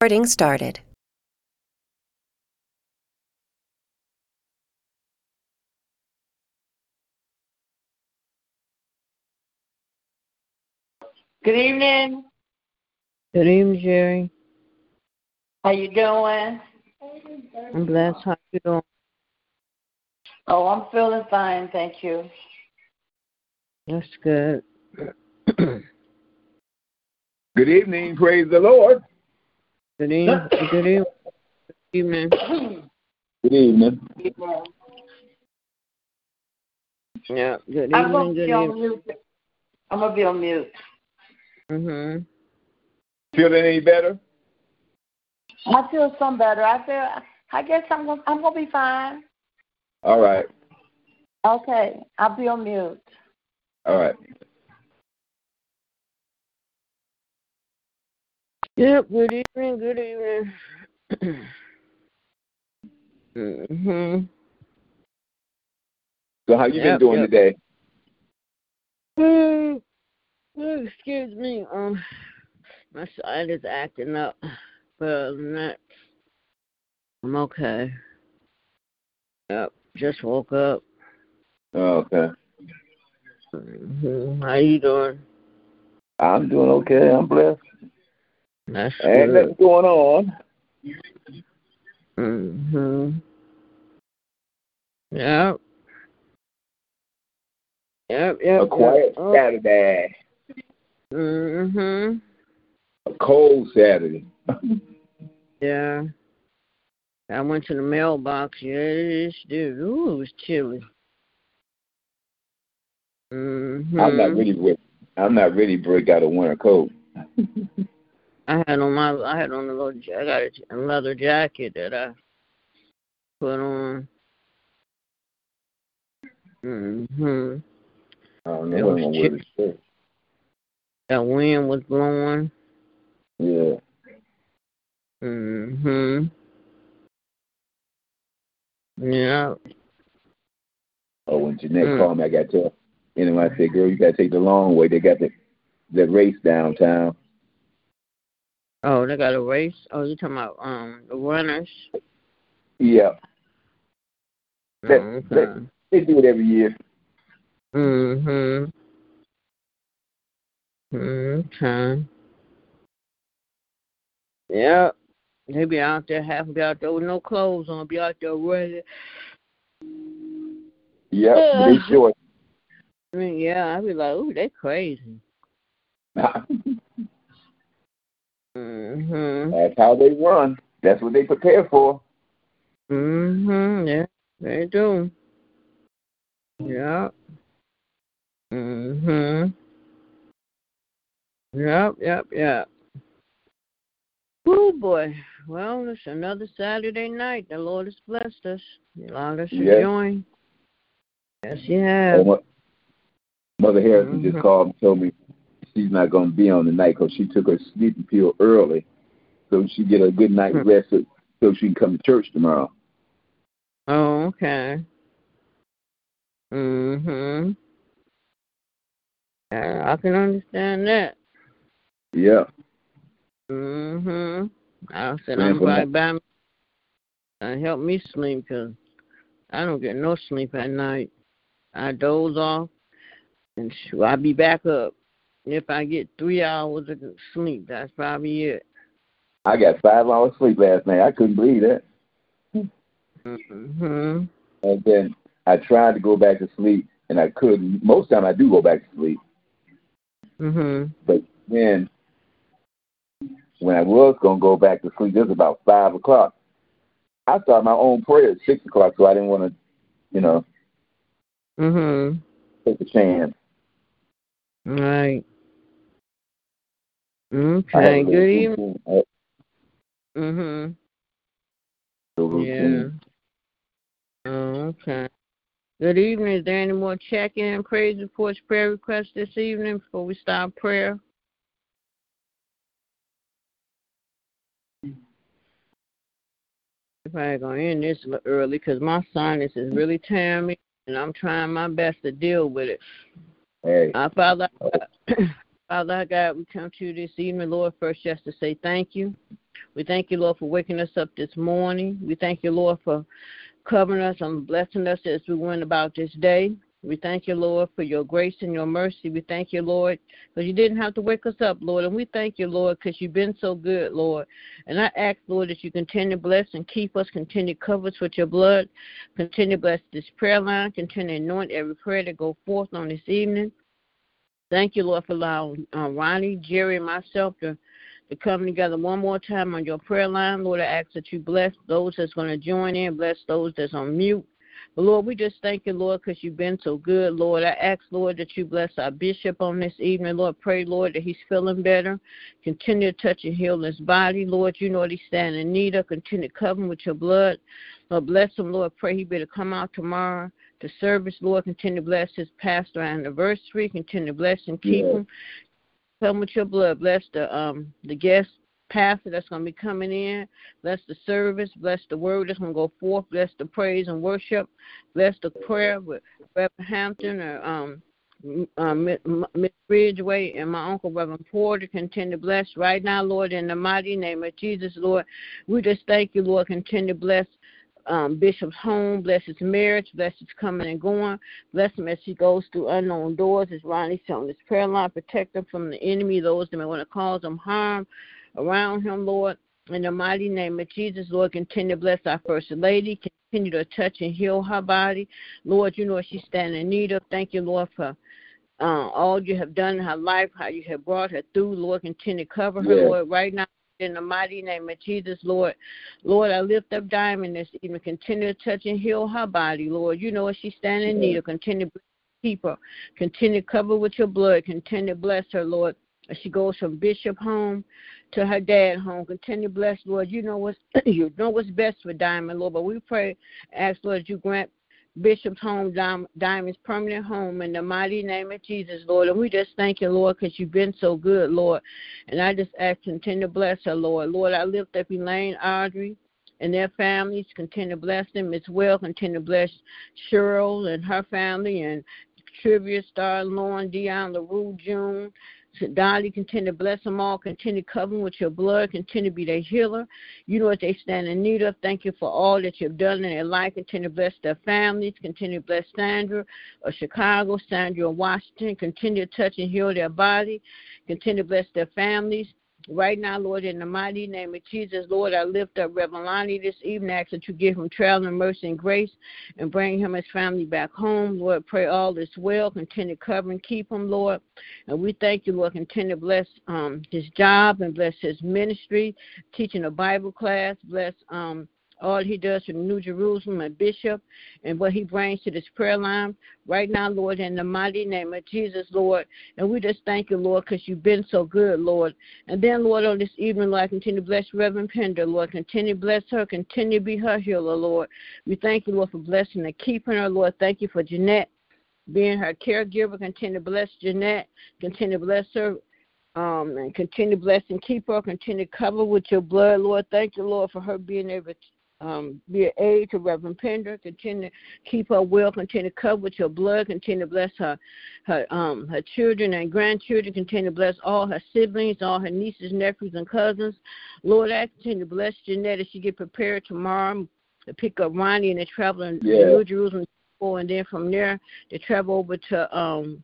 Recording started. Good evening. Good evening, Jerry. How you doing? I'm blessed. How you doing? Oh, I'm feeling fine, thank you. That's good. Good evening. Praise the Lord. Good evening. Good evening. Good evening. Good evening. Yeah. Good evening. I'm gonna evening. be on mute. I'm gonna be on mute. Mhm. Feeling any better? I feel some better. I feel. I guess I'm gonna. I'm gonna be fine. All right. Okay, I'll be on mute. All right. Yep. Good evening. Good evening. mhm. So how you been doing yep. today? Mm, excuse me. Um, my side is acting up, but other than that, I'm okay. Yep. Just woke up. Oh, okay. hmm How you doing? I'm doing okay. I'm blessed. That's Ain't nothing going on. Mhm. Yep. Yep. Yep. A quiet yep. Saturday. Mhm. A cold Saturday. Yeah. I went to the mailbox. Is, dude. Ooh, it was chilly. Mhm. I'm not really ready. I'm not ready to break out a winter coat. I had on my. I had on a little. I got a, leather jacket that I put on. Mhm. I don't know what was I'm chilly. wear to church. That wind was blowing. Yeah. Mhm. Yeah. Oh, when Jeanette Mm. called me, I got to tell. Anyway, I said, "Girl, you got to take the long way. They got the the race downtown." Oh, they got a race. Oh, you talking about um the runners? Yeah, Oh, That- okay. they do it every year. Mhm. Okay. Yep. They be out there, half be out there with no clothes on, be out there running. Yep, Yeah. they short. I mean, yeah, I be like, ooh, they crazy. Mhm. That's how they run. That's what they prepare for. Mm Mhm. Yeah, they do. Yep. Mhm. Yep. Yep. Yep. Oh boy. Well, it's another Saturday night. The Lord has blessed us. He allowed us to Yes. join. Yes, you Oh, have. Mother Harrison just Mhm. called and told me she's not going to be on tonight because she took her sleeping pill early, so she get a good night's Hmm. rest so, she can come to church tomorrow. Oh, okay. Mhm. Yeah, I can understand that. Yeah. Mhm. I said I'm right by me. And help me sleep 'cause I don't get no sleep at night. I doze off, and I be back up. If I get three hours of sleep, that's probably it. I got five hours sleep last night. I couldn't believe that. hmm And then I tried to go back to sleep, and I couldn't. Most time I do go back to sleep, hmm but then when I was gonna go back to sleep, it was about five o'clock. I started my own prayer at six o'clock, so I didn't want to, you know, mm-hmm. take a chance. Right. Okay. Good evening. Mhm. Yeah. Oh, okay. Good evening. Is there any more check-in, praise reports, prayer requests this evening before we start prayer? If I gonna end this early, cause my sinus is really tearing me, and I'm trying my best to deal with it. Hey. I father. like. Father, God, we come to you this evening, Lord, first just to say thank you. We thank you, Lord, for waking us up this morning. We thank you, Lord, for covering us and blessing us as we went about this day. We thank you, Lord, for your grace and your mercy. We thank you, Lord, because you didn't have to wake us up, Lord. And we thank you, Lord, because you've been so good, Lord. And I ask, Lord, that you continue to bless and keep us, continue to cover us with your blood, continue to bless this prayer line, continue to anoint every prayer that go forth on this evening. Thank you, Lord, for allowing uh, Ronnie, Jerry, and myself to, to come together one more time on your prayer line. Lord, I ask that you bless those that's going to join in, bless those that's on mute. But Lord, we just thank you, Lord, because you've been so good, Lord. I ask, Lord, that you bless our bishop on this evening. Lord, pray, Lord, that he's feeling better. Continue to touch and heal his body. Lord, you know what he's standing in need of. Continue to cover him with your blood. Lord, bless him, Lord. Pray he better come out tomorrow to service, Lord. Continue to bless his pastor anniversary. Continue to bless and keep yeah. him. Come with your blood. Bless the um the guests pastor that's going to be coming in. Bless the service. Bless the word that's going to go forth. Bless the praise and worship. Bless the prayer with Reverend Hampton or um, um, Miss Ridgeway and my uncle Reverend Porter continue to bless right now, Lord, in the mighty name of Jesus, Lord. We just thank you, Lord. Continue to bless um, Bishop's home, bless his marriage, bless his coming and going, bless him as he goes through unknown doors, as Ronnie's on this prayer line, protect him from the enemy, those that may want to cause him harm, around him, Lord. In the mighty name of Jesus, Lord, continue to bless our First Lady. Continue to touch and heal her body. Lord, you know what she's standing in need of. Thank you, Lord, for uh, all you have done in her life, how you have brought her through. Lord, continue to cover her, yeah. Lord, right now. In the mighty name of Jesus, Lord. Lord, I lift up Diamond this evening. Continue to touch and heal her body, Lord. You know what she's standing in need of. Continue to keep her. Continue to cover with your blood. Continue to bless her, Lord. As she goes from Bishop home to her dad home. Continue to bless, Lord. You know what's you know what's best for Diamond, Lord. But we pray, ask Lord, you grant Bishop's home, Diamond's permanent home, in the mighty name of Jesus, Lord. And we just thank you, Lord, because you've been so good, Lord. And I just ask, continue to bless her, Lord. Lord, I lift up Elaine, Audrey, and their families. Continue to bless them as well. Continue to bless Cheryl and her family and Trivia Star, Lauren, Dion, LaRue, June, Dolly, continue to bless them all. Continue to cover them with your blood. Continue to be their healer. You know what they stand in need of. Thank you for all that you've done in their life. Continue to bless their families. Continue to bless Sandra of Chicago, Sandra of Washington. Continue to touch and heal their body. Continue to bless their families. Right now, Lord, in the mighty name of Jesus, Lord, I lift up Reverend Lonnie this evening, ask that you give him traveling mercy and grace and bring him and his family back home. Lord, pray all is well. Continue to cover and keep him, Lord. And we thank you, Lord. Continue to bless um, his job and bless his ministry, teaching a Bible class. Bless um, all he does for New Jerusalem and Bishop and what he brings to this prayer line right now, Lord, in the mighty name of Jesus, Lord. And we just thank you, Lord, because you've been so good, Lord. And then, Lord, on this evening, Lord, continue to bless Reverend Pender, Lord. Continue to bless her. Continue to be her healer, Lord. We thank you, Lord, for blessing and keeping her, Lord. Thank you for Jeanette being her caregiver. Continue to bless Jeanette. Continue to bless her um, and continue to bless and keep her, continue to cover with your blood, Lord. Thank you, Lord, for her being able um, be an aid to Reverend Pender. Continue to keep her well. Continue to cover with your blood. Continue to bless her, her, um, her children and grandchildren. Continue to bless all her siblings, all her nieces, nephews, and cousins. Lord, I continue to bless Jeanette as she get prepared tomorrow to pick up Ronnie and they travel in yeah. New Jerusalem, and then from there they travel over to um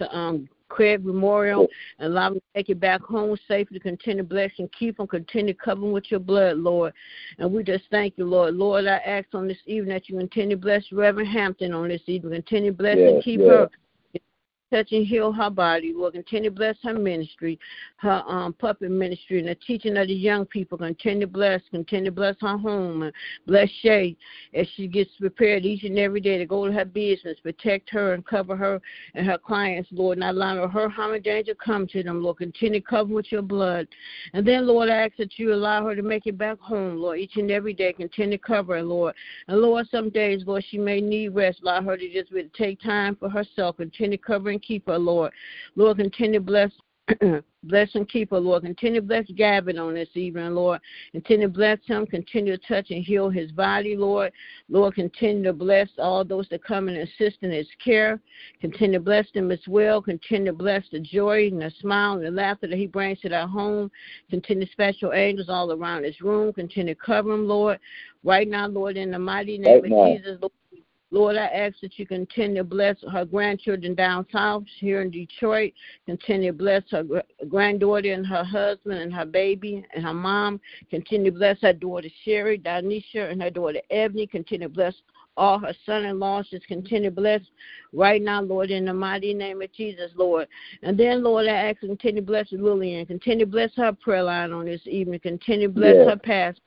to um Craig Memorial and allow them to take you back home safely. Continue to bless and keep them. Continue covering with your blood, Lord. And we just thank you, Lord. Lord, I ask on this evening that you continue to bless Reverend Hampton on this evening. Continue to bless and keep her touch and heal her body. Lord, continue to bless her ministry, her um, puppet ministry, and the teaching of the young people. Continue to bless, continue to bless her home. And bless Shay as she gets prepared each and every day to go to her business. Protect her and cover her and her clients, Lord. Not allow her harm and danger come to them, Lord. Continue to cover with your blood. And then, Lord, I ask that you allow her to make it back home, Lord, each and every day. Continue to cover her, Lord. And Lord, some days, Lord, she may need rest. Allow her to just really take time for herself. Continue to cover and keep her, Lord. Lord, continue to bless bless and keep her, Lord. Continue to bless Gavin on this evening, Lord. Continue to bless him. Continue to touch and heal his body, Lord. Lord, continue to bless all those that come and assist in his care. Continue to bless them as well. Continue to bless the joy and the smile and the laughter that he brings to their home. Continue to special angels all around his room. Continue to cover him, Lord. Right now, Lord, in the mighty name of Jesus, Lord, Lord, I ask that you continue to bless her grandchildren down south here in Detroit. Continue to bless her granddaughter and her husband and her baby and her mom. Continue to bless her daughter Sherry, Danisha, and her daughter Ebony. Continue to bless all her son-in-laws. Just continue to bless right now, Lord, in the mighty name of Jesus, Lord. And then, Lord, I ask continue to bless Lillian. Continue to bless her prayer line on this evening. Continue to bless yeah. her past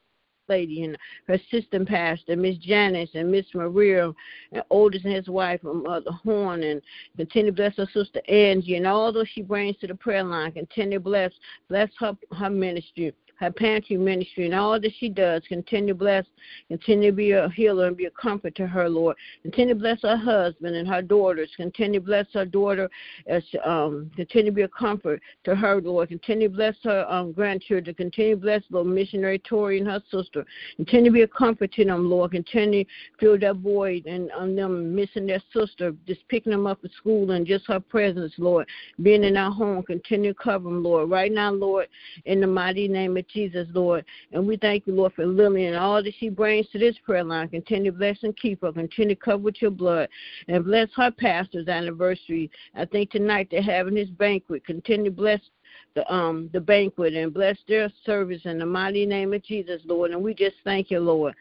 lady and her assistant pastor, Miss Janice and Miss Maria, and Otis and his wife, and Mother Horn, and continue to bless her sister Angie and all those she brings to the prayer line. Continue to bless, bless her her ministry her pantry ministry and all that she does. Continue to bless, continue to be a healer and be a comfort to her, Lord. Continue to bless her husband and her daughters. Continue to bless her daughter as um continue to be a comfort to her, Lord. Continue to bless her um grandchildren. Continue to bless little missionary Tori and her sister. Continue to be a comfort to them, Lord. Continue to fill that void and um, them missing their sister, just picking them up at school and just her presence, Lord. Being in our home, continue to cover them, Lord. Right now, Lord, in the mighty name of Jesus, Lord. And we thank you, Lord, for Lily and all that she brings to this prayer line. Continue to bless and keep her. Continue to cover with your blood. And bless her pastor's anniversary. I think tonight they're having his banquet. Continue to bless the um the banquet and bless their service in the mighty name of Jesus, Lord. And we just thank you, Lord.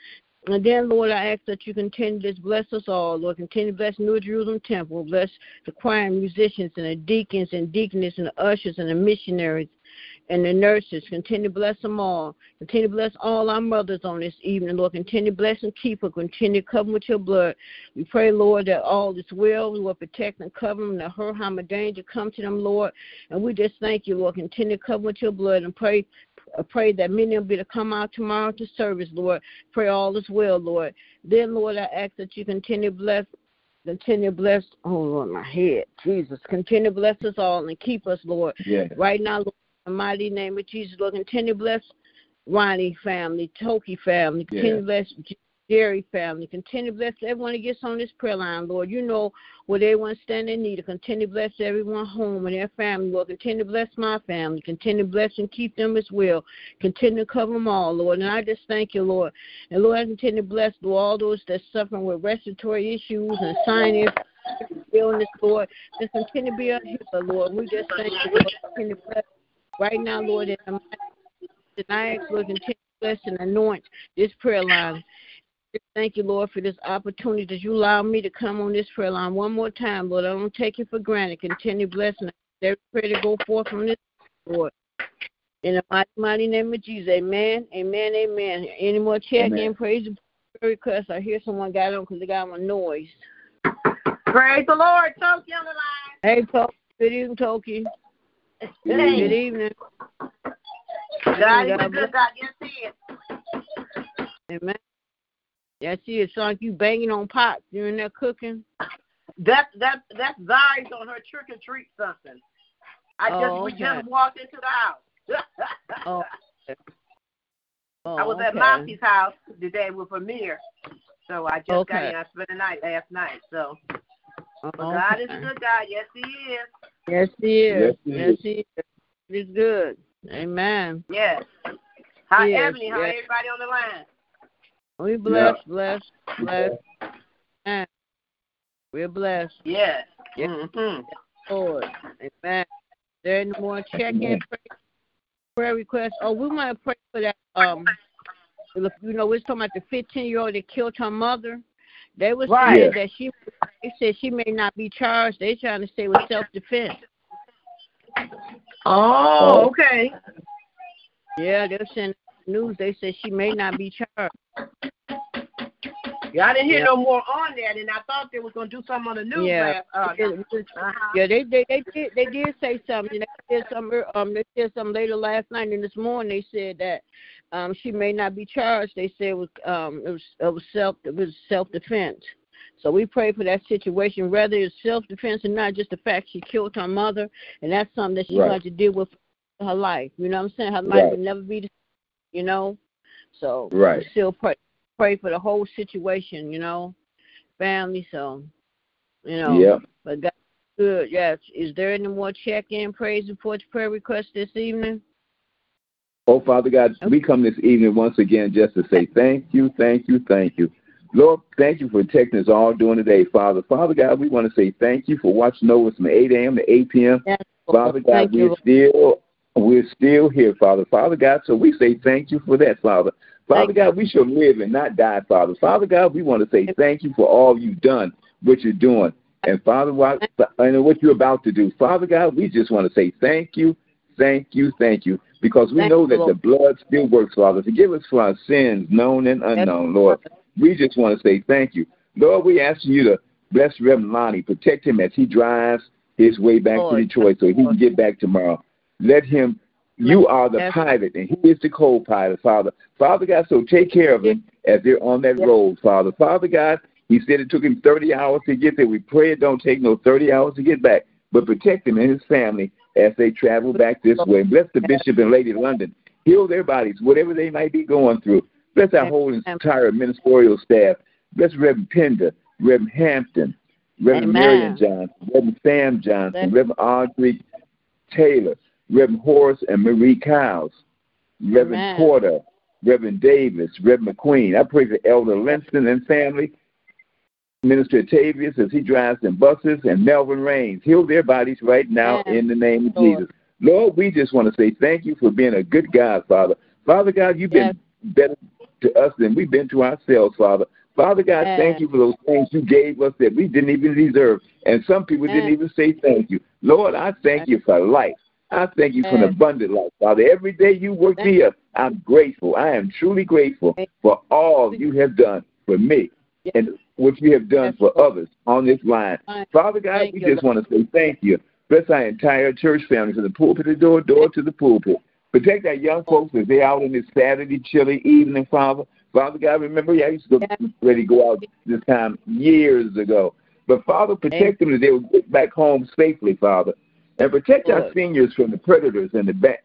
And then, Lord, I ask that you continue to bless us all, Lord. Continue to bless New Jerusalem Temple. Bless the choir and musicians and the deacons and deaconess and the ushers and the missionaries and the nurses. Continue to bless them all. Continue to bless all our mothers on this evening, Lord. Continue to bless and keep her. Continue to cover with your blood. We pray, Lord, that all is well. We will protect and cover them, that her harm or danger come to them, Lord. And we just thank you, Lord. Continue to cover with your blood and pray I pray that many will be to come out tomorrow to service, Lord. Pray all is well, Lord. Then, Lord, I ask that you continue to bless Continue to bless, oh Lord, my head, Jesus. Continue to bless us all and keep us, Lord. Yeah. Right now, Lord, the mighty name of Jesus, Lord, continue to bless Ronnie family, Toki family, continue to bless Jerry family, continue to bless everyone that gets on this prayer line, Lord. You know what everyone stand in need of. Continue to bless everyone home and their family, Lord. Continue to bless my family. Continue to bless and keep them as well. Continue to cover them all, Lord. And I just thank you, Lord. And Lord, I continue to bless all those that suffering with respiratory issues and sinus illness, Lord. Just continue to be a healer, Lord. We just thank you, Lord. Continue to bless right now, Lord, in the tonight, Lord, continue to bless and anoint this prayer line. Thank you, Lord, for this opportunity that you allow me to come on this prayer line one more time, Lord. I don't take it for granted. Continue blessing every prayer to go forth from this, Lord. In the mighty, mighty name of Jesus, amen, amen, amen. Any more check in, praise request? I hear someone got on because they got on noise. Praise the Lord, Toki on the line. Hey, Toki. Good evening, Toki. Good evening. God is a good God. Yes, He is. Amen. Yes, He is. Sound like you banging on pots. In there cooking? That that that's Zari's on her trick or treat something. I just oh, okay. we just walked into the house. oh. oh. I was oh, okay. at Mossie's house today with Amir, so I just okay. got in. I spent the night last night. So, oh, God is a good God. Yes, He is. Yes, he is. Yes, he, yes, he is. He's good. Amen. Yes. Hi, he Ebony. How yes. everybody on the line? We bless, yeah. bless, bless. Amen. We're blessed. Yes. yes. Mm-hmm. Lord. Amen. There any more check-in prayer requests? Oh, we want to pray for that. Um, you know, we're talking about the 15-year-old that killed her mother. They were Right. saying that she they said she may not be charged. They trying to say it was self defense. Oh, okay. Yeah, they're saying the news they said she may not be charged. Yeah, I didn't hear Yeah. no more on that, and I thought they was gonna do something on the news. Yeah. last- uh, It- it- uh-huh. Yeah, they they they did they did say something. They did some um they said something later last night and this morning they said that um she may not be charged. They said it was um it was it was self it was self defense. So we pray for that situation, whether it's self defense or not, just the fact she killed her mother and that's something that she's Right. going to deal with her life. You know what I'm saying? Her life Right. will never be the you know. So Right. we still pray pray for the whole situation, you know, family, so you know. Yeah. But God good, yes. Is there any more check in, praise reports, prayer requests this evening? Oh, Father God, we come this evening once again just to say thank you, thank you, thank you. Lord, thank you for protecting us all during the day, Father. Father God, we want to say thank you for watching over us from 8 a.m. to 8 p.m. Yes, Father God, we're still we're still here, Father. Father God, so we say thank you for that, Father. Father God, we shall live and not die, Father. Father God, we want to say thank you for all you've done, what you're doing, and Father, what and what you're about to do. Father God, we just want to say thank you, thank you, thank you, because we Thank know that the blood still works, Father. Forgive us for our sins, known and unknown, Lord. We just want to say thank you. Lord, we ask you to bless Reverend Lonnie, protect him as he drives his way back Lord. to Detroit so he can get back tomorrow. Let him, you are the Yes. pilot and he is the co pilot, Father. Father God, so take care of him as they're on that Yes. road, Father. Father God, he said it took him 30 hours to get there. We pray it don't take no 30 hours to get back, but protect him and his family as they travel back this way. Bless the Bishop and Lady London. Heal their bodies, whatever they might be going through. Bless our whole entire ministerial staff. Bless Reverend Pender, Reverend Hampton, Reverend Amen. Marion Johnson, Reverend Sam Johnson, Reverend Audrey Taylor, Reverend Horace and Marie Cowles, Reverend Amen. Porter, Reverend Davis, Reverend McQueen. I pray for Elder Linston and family, Minister Tavius as he drives in buses, and Melvin Rains. Heal their bodies right now Amen. in the name of Lord. Jesus. Lord, we just want to say thank you for being a good God, Father. Father God, you've been better to us than we've been to ourselves, Father. Father God, Yes. thank you for those things you gave us that we didn't even deserve. And some people didn't even say thank you. Lord, I thank you for life. I thank you for an abundant life, Father. Every day you work me up, I'm grateful. I am truly grateful for all you have done for me and what you have done for others on this line. Father God, we just want to say thank you. Bless our entire church family from the pulpit to the door, door to the pulpit. Protect our young folks as they out on this Saturday chilly evening, Father. Father God, remember I used to go, ready to go out this time years ago. But Father, protect them that they will get back home safely, Father. And protect our seniors from the predators and the ba-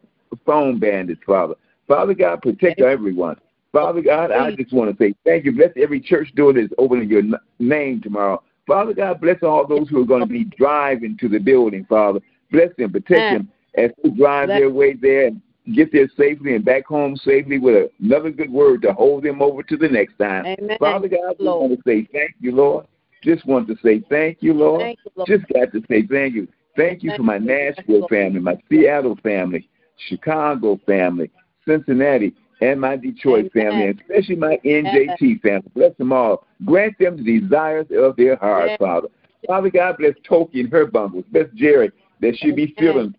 phone bandits, Father. Father God, protect everyone. Father God, I just want to say thank you. Bless every church door that's opening in your n- name tomorrow. Father God, bless all those who are going to be driving to the building, Father. Bless them, protect them as they drive Bless- their way there and get there safely and back home safely with another good word to hold them over to the next time. Amen. Father God, we Lord. want to say thank you, Lord. Just want to say thank you, Lord. Thank you, Lord. Just got to say thank you. Thank you for my Nashville family, my Seattle family, Chicago family, Cincinnati, and my Detroit Amen. family, and especially my NJT family. Bless them all. Grant them the desires of their heart, Yes. Father. Father God, bless Toki and her bungles. Bless Jerry, that she be feeling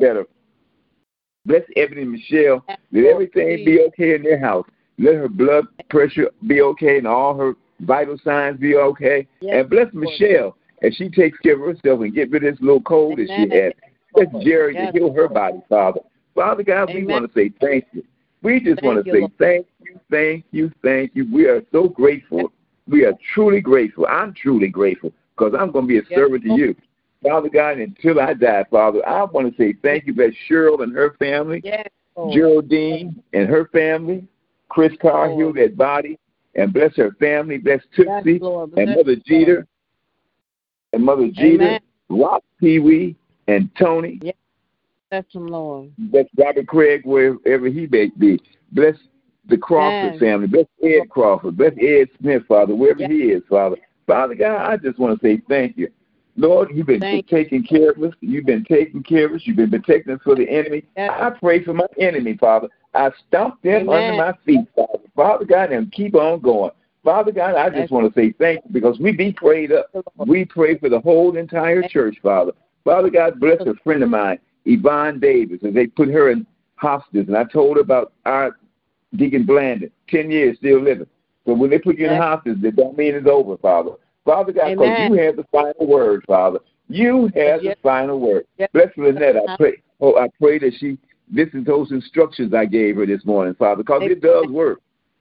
better. Bless Ebony and Michelle. Let everything be okay in their house. Let her blood pressure be okay and all her vital signs be okay. And bless Michelle as she takes care of herself and get rid of this little cold that she Amen. has. Bless Jerry Yes, to heal her body, Father. Father God, we want to say thank you. We just Thank want to you, say Lord. thank you, thank you, thank you. We are so grateful. We are truly grateful. I'm truly grateful because I'm going to be a Yes, servant to you. Father God, until I die, Father, I want to say thank you. Bless Cheryl and her family. Yes. Geraldine and her family. Chris Carr heal that body and bless her family. Bless Tootsie Yes, and Mother Jeter and Mother Jeter, Amen. Rock Pee Wee and Tony. Bless them, Lord. Bless Robert Craig wherever he may be. Bless the Crawford Yes. family. Bless Ed Crawford. Bless Ed Smith, Father, wherever Yes. he is, Father. Father God, I just want to say thank you. Lord, you've been Thank taking care of us. You've been taking care of us. You've been protecting us for the enemy. Yes. I pray for my enemy, Father. I stomp them Amen. under my feet, Father. Father God, and keep on going. Father God, I just want to say thank you because we be prayed up. We pray for the whole entire church, Father. Father God, bless a friend of mine, Yvonne Davis, and they put her in hospice. And I told her about our Deacon Blandon, 10 years still living. So when they put you in hospice, that don't mean it's over, Father. Father God, because you have the final word, Father. You have yes. the final word. Yes. Bless Lynette. I pray. Oh, I pray that she listens to those instructions I gave her this morning, Father, because it does work.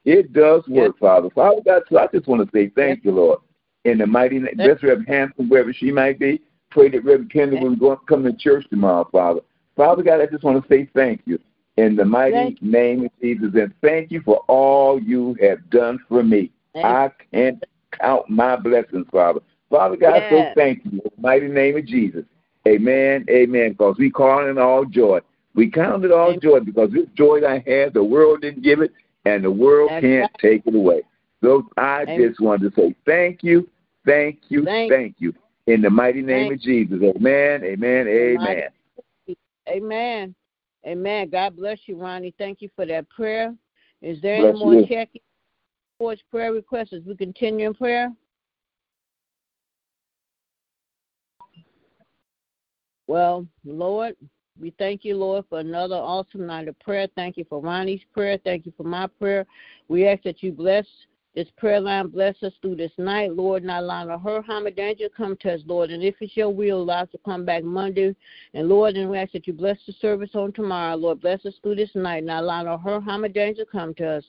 It does work, yes. Father. Father God, so I just want to say thank you, Lord. In the mighty name, bless Reverend Hampton, wherever she might be. Pray that Reverend Kendall will go, come to church tomorrow, Father. Father God, I just want to say thank you in the mighty name of Jesus. And thank you for all you have done for me. I can't count my blessings, Father. Father God, yes. so thank you in the mighty name of Jesus. Amen, amen. Because we call it all joy. We count it all amen. joy because this joy I have, the world didn't give it, and the world That's can't right. take it away. So I amen. just wanted to say thank you, thank you, thank, thank you. In the mighty name of Jesus. Amen, amen, amen. Amen. Amen. God bless you, Ronnie. Thank you for that prayer. Is there bless any more checking towards prayer requests as we continue in prayer? Well, Lord, we thank you, Lord, for another awesome night of prayer. Thank you for Ronnie's prayer. Thank you for my prayer. We ask that you bless this prayer line bless us through this night, Lord, not allowing her harm come to us, Lord. And if it's your will, allow us to come back Monday. And Lord, and we ask that you bless the service on tomorrow, Lord. Bless us through this night, not allowing her harm come to us.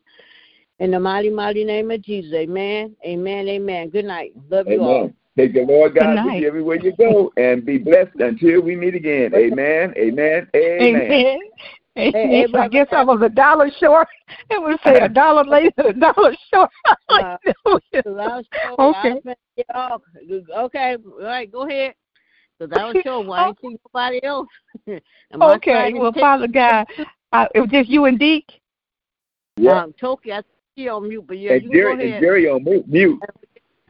In the mighty, mighty name of Jesus, amen, amen, amen. Good night. Love amen. you all. Take the Lord God with you everywhere you go and be blessed until we meet again. Amen, amen, amen. amen. Hey, hey, I guess I was a dollar short. It would say a dollar later, a dollar short. uh, okay. Okay. All right. Go ahead. Because I was sure why I ain't see nobody else. okay. Well, Father God, uh, it was just you and Deke. Yeah. Um, Toki, I see you on mute, but yeah, and you Jerry, go ahead. And Jerry on mute. mute.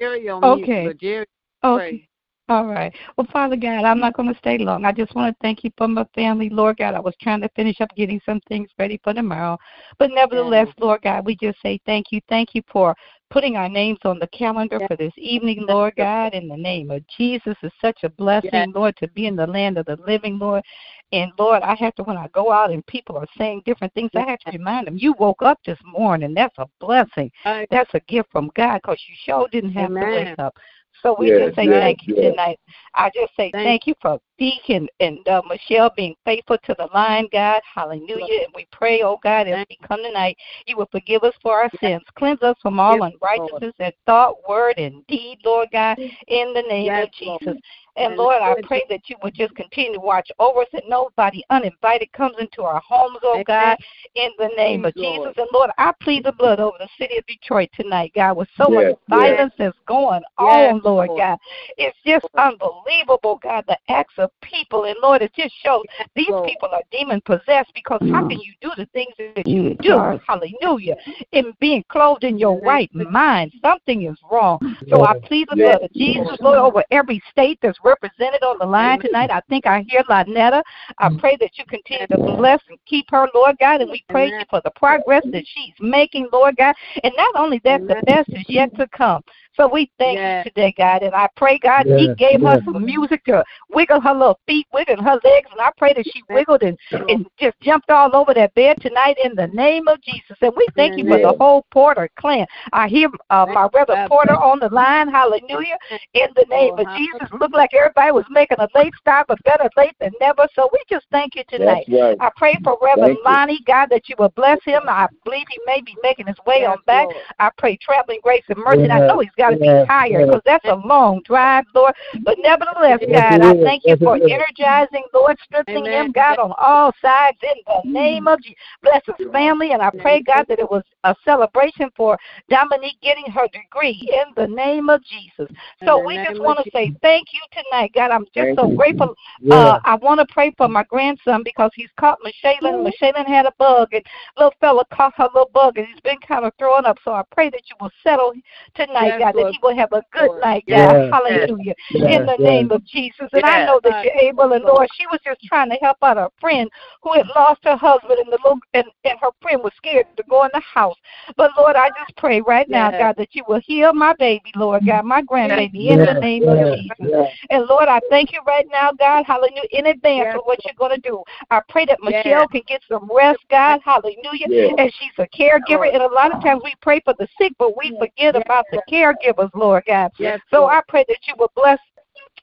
Jerry on okay. mute, Jerry. Okay. All right. Well, Father God, I'm not going to stay long. I just want to thank you for my family. Lord God, I was trying to finish up getting some things ready for tomorrow. But nevertheless, Lord God, we just say thank you. Thank you for putting our names on the calendar for this evening, Lord God, in the name of Jesus. It's such a blessing, Lord, to be in the land of the living, Lord. And Lord, I have to, when I go out and people are saying different things, I have to remind them, you woke up this morning. That's a blessing. That's a gift from God because you sure didn't have Amen. to wake up. So we yes, just say yes, thank you yes. tonight. I just say thank, thank you for Deacon and uh, Michelle being faithful to the line, God. Hallelujah. And we pray, oh God, as we come tonight, you will forgive us for our sins. Cleanse us from all unrighteousness and thought, word, and deed, Lord God, in the name of Jesus. And Lord, I pray that you would just continue to watch over us and nobody uninvited comes into our homes, oh God, in the name of Jesus. And Lord, I plead the blood over the city of Detroit tonight, God, with so much violence that's going on, Lord God. It's just unbelievable, God, the acts of people. And Lord, it just shows these people are demon possessed because how can mm. you do the things that you do? Hallelujah. In being clothed in your right mind, something is wrong. So I plead the blood of Jesus, Lord, over every state that's represented on the line tonight. I think I hear Lynetta. I mm. pray that you continue to bless and keep her, Lord God, and we praise you for the progress that she's making, Lord God. And not only that, the best is yet to come. So we thank yes. you today, God. And I pray, God, yes. He gave yes. her some music to wiggle her little feet, wiggle her legs. And I pray that she wiggled and, and just jumped all over that bed tonight in the name of Jesus. And we thank you for the whole Porter clan. I hear uh, my brother Porter on the line. Hallelujah. In the name of Jesus. Looked like everybody was making a late start, but better late than never. So we just thank you tonight. Right. I pray for Reverend Lonnie, God, that you will bless him. I believe he may be making his way on back. I pray traveling grace and mercy. I know he's got to be tired because that's a long drive, Lord. But nevertheless, God, I thank you for energizing, Lord, strengthening him, God, on all sides in the name of Jesus. Bless his family, and I pray, God, that it was a celebration for Dominique getting her degree in the name of Jesus. So we just want to say thank you tonight, God. I'm just so grateful. Uh, I want to pray for my grandson because he's caught Michelle. Michelle had a bug, and little fella caught her little bug, and he's been kind of throwing up. So I pray that you will settle tonight, God God, that he will have a good night, God. Hallelujah. In the name of Jesus. And I know that you're able. And Lord, she was just trying to help out her friend who had mm-hmm. lost her husband, and the little and, and her friend was scared to go in the house. But Lord, I just pray right now, God, that you will heal my baby, Lord God, my grandbaby, in the name of Jesus. And Lord, I thank you right now, God, hallelujah, in advance for what you're going to do. I pray that Michelle can get some rest, God, hallelujah, and she's a caregiver. And a lot of times we pray for the sick, but we forget about the caregivers, Lord God. Yes, So I pray that you will bless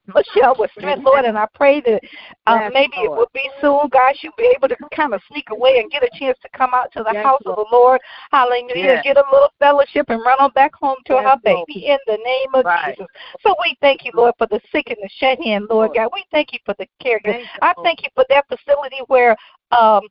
Michelle with strength, Lord, and I pray that um, yes, maybe Lord. it will be soon, God, she'll be able to kind of sneak away and get a chance to come out to the yes, house Lord. of the Lord. Hallelujah. Yes. Get a little fellowship and run on back home to her baby in the name of right. Jesus. So we thank you, Lord, for the sick and the shed in, Lord, Lord God. We thank you for the caregiver. I thank you for that facility where um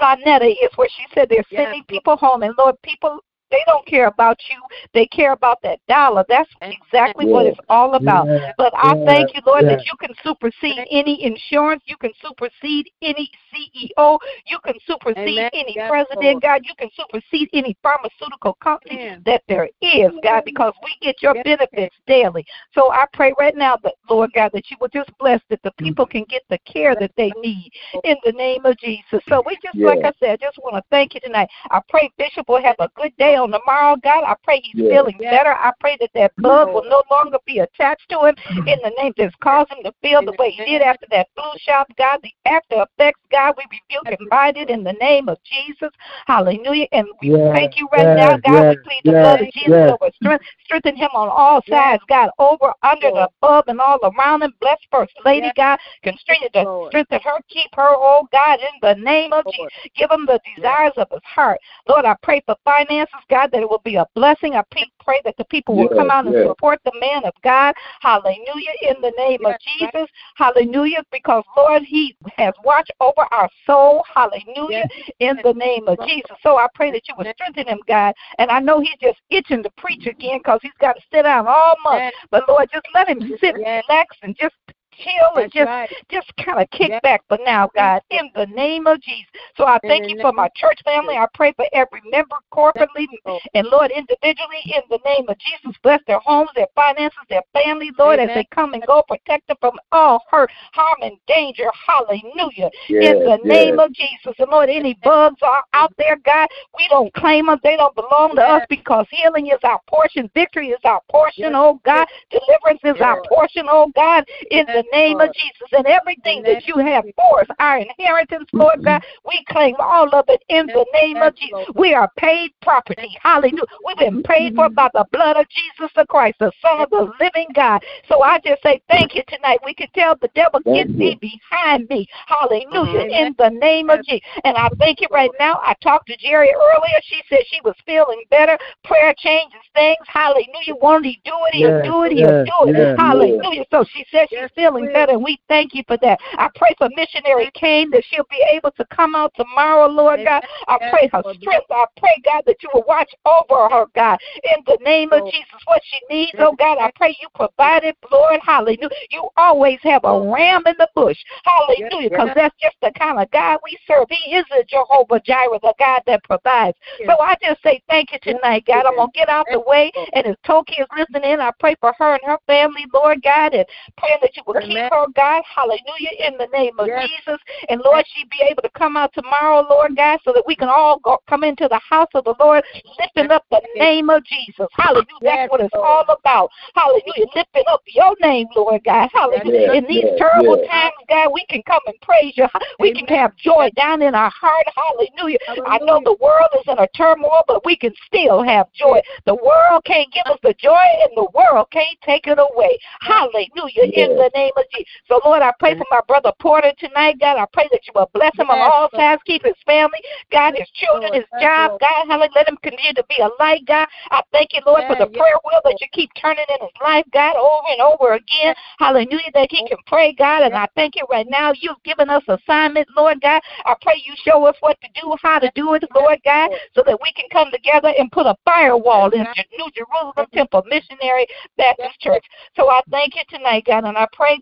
Lonetta is where she said they're sending yes. people home and Lord people they don't care about you. They care about that dollar. That's exactly yeah. what it's all about. Yeah. But I yeah. thank you, Lord, that you can supersede any insurance. You can supersede any CEO. You can supersede Amen. any yes, president, Lord. God. You can supersede any pharmaceutical company that there is, God, because we get your benefits daily. So I pray right now that, Lord God, that you will just bless that the mm-hmm. people can get the care that they need in the name of Jesus. So we just, like I said, just want to thank you tonight. I pray Bishop will have a good day on tomorrow, God. I pray he's yeah. feeling better. I pray that that bug will no longer be attached to him mm-hmm. in the name that's caused him to feel the way he did after that flu shot, God. The after effects, God, we rebuke and bind it in the name of Jesus. Hallelujah. And we yeah. thank you right now, God. we plead the blood of Jesus over strength. Strengthen him on all sides, God, over, under, the above, and all around him. Bless First Lady, God. Continue to strengthen her, keep her, oh God, in the name of Jesus. Give him the desires of his heart. Lord, I pray for finances, God, that it will be a blessing. I pray that the people will yes, come out and yes. support the man of God. Hallelujah. In the name yes, of Jesus. Hallelujah. Because, Lord, he has watched over our soul. Hallelujah. In the name of Jesus. So I pray that you will strengthen him, God. And I know he's just itching to preach again because he's got to sit down all month. But, Lord, just let him sit, relax, and just chill and just right. just kind of kick yep. back But now, God, in the name of Jesus. So I thank you for my church family. I pray for every member corporately and Lord individually in the name of Jesus. Bless their homes, their finances, their family, Lord, Amen. as they come and go. Protect them from all hurt, harm, and danger. Hallelujah. Yes, in the yes. name of Jesus. And Lord, any bugs are out there, God, we don't claim them. They don't belong to us because healing is our portion. Victory is our portion, oh God. Deliverance is our portion, oh God. In the name of Jesus. And everything that you have for us, our inheritance, Lord God, we claim all of it in the name of Jesus. We are paid property. Hallelujah. We've been paid for by the blood of Jesus the Christ, the Son of the living God. So I just say thank you tonight. We can tell the devil, get thee behind me. Hallelujah. In the name of Jesus. And I thank you right now. I talked to Jerry earlier. She said she was feeling better. Prayer changes things. Hallelujah. Won't he do it? He'll do it. He'll do it. Hallelujah. So she said she's feeling feeling better. And we thank you for that. I pray for missionary Kane that she'll be able to come out tomorrow, Lord God. I pray her strength. I pray, God, that you will watch over her, God, in the name of Jesus. What she needs, oh God, I pray you provide it, Lord. Hallelujah. You always have a ram in the bush. Hallelujah. Because that's just the kind of God we serve. He is a Jehovah Jireh, the God that provides. So I just say thank you tonight, God. I'm going to get out the way. And as Toki is listening, I pray for her and her family, Lord God, and praying that you will keep her, God. Hallelujah. In the name of yes. Jesus. And Lord, she be able to come out tomorrow, Lord God, so that we can all go, come into the house of the Lord, lifting up the name of Jesus. Hallelujah. That's what it's all about. Hallelujah. Lifting up your name, Lord God. Hallelujah. In these terrible times, God, we can come and praise you. We can have joy down in our heart. Hallelujah. I know the world is in a turmoil, but we can still have joy. The world can't give us the joy, and the world can't take it away. Hallelujah. In the name of Jesus. So, Lord, I pray for mm-hmm. my brother Porter tonight, God. I pray that you will bless him on all sides, keep his family, God, his children, his job, God. Hallelujah. Let him continue to be a light, God. I thank you, Lord, for the prayer wheel that you keep turning in his life, God, over and over again. Hallelujah, that he can pray, God. And I thank you right now. You've given us assignment, Lord God. I pray you show us what to do, how to do it, Lord God, so that we can come together and put a firewall in the New Jerusalem Temple Missionary Baptist Church. So I thank you tonight, God, and I pray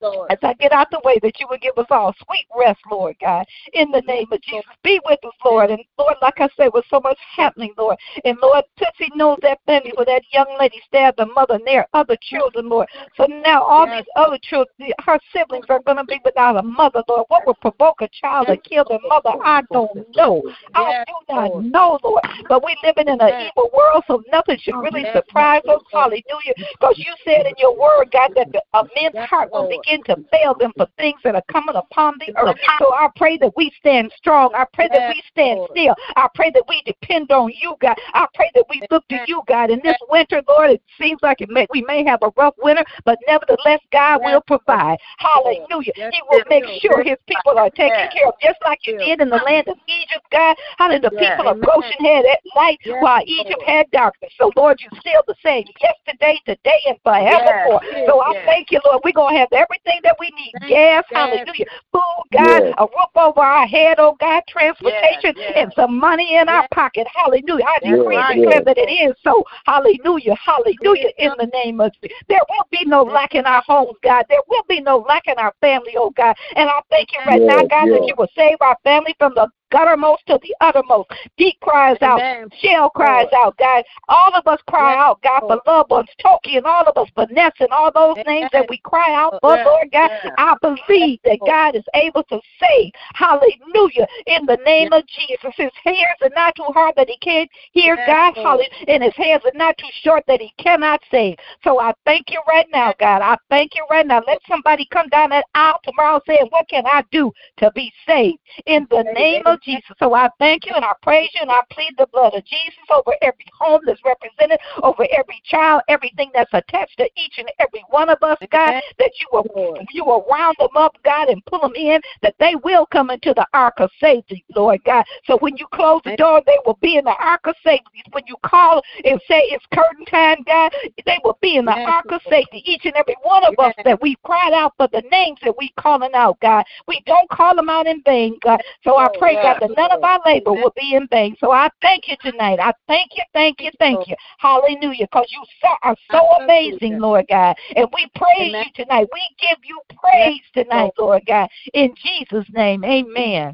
Lord. As I get out the way, that you would give us all sweet rest, Lord God, in the name of Jesus. Be with us, Lord. And Lord, like I said, with so much happening, Lord. And Lord, Tootsie knows that family where that young lady stabbed her mother and their other children, Lord. So now all these other children, her siblings are going to be without a mother, Lord. What would provoke a child to kill their mother? I don't know. I do not know, Lord. But we're living in an evil world, so nothing should really surprise us. Hallelujah. Because you said in your word, God, that a man's heart will begin to fail them for things that are coming upon the earth. So I pray that we stand strong. I pray that we stand still. I pray that we depend on you, God. I pray that we look to you, God. In this winter, Lord, it seems like it may, we may have a rough winter, but nevertheless, God will provide. Hallelujah. He will make sure his people are taken care of, just like you did in the land of Egypt, God. Hallelujah. The people of Goshen had light while Egypt had darkness. So, Lord, you're still the same yesterday, today, and forevermore. So I thank you, Lord. We're going to have everything that we need. Gas, hallelujah, food, God, a roof over our head, oh God, transportation, and some money in our pocket, hallelujah. I decree and declare that it is so, hallelujah, hallelujah, in the name of Jesus. There will be no lack in our homes, God. There will be no lack in our family, oh God. And I thank you right now, God, that you will save our family from the guttermost to the uttermost. Pete cries out, Shell cries out, God. All of us cry out, God, for loved ones, Toki and all of us, Vanessa and all those names that we cry out for, Lord God. I believe that God is able to save. Hallelujah. In the name of Jesus. His hands are not too hard that he can't hear God. Hallelujah. And his hands are not too short that he cannot save. So I thank you right now, God. I thank you right now. Let somebody come down that aisle tomorrow saying, What can I do to be saved? In the name of Jesus. So I thank you and I praise you and I plead the blood of Jesus over every home that's represented, over every child, everything that's attached to each and every one of us, God, that you will you will round them up, God, and pull them in, that they will come into the ark of safety, Lord God. So when you close the door, they will be in the ark of safety. When you call and say it's curtain time, God, they will be in the ark of safety. Each and every one of us that we cried out for the names that we calling out, God. We don't call them out in vain, God. So I pray, God, that none of our labor will be in vain. So I thank you tonight. I thank you, thank you, thank you. Hallelujah. Because you are so amazing, Lord God. And we praise you tonight. We give you praise tonight, Lord God. In Jesus' name, amen.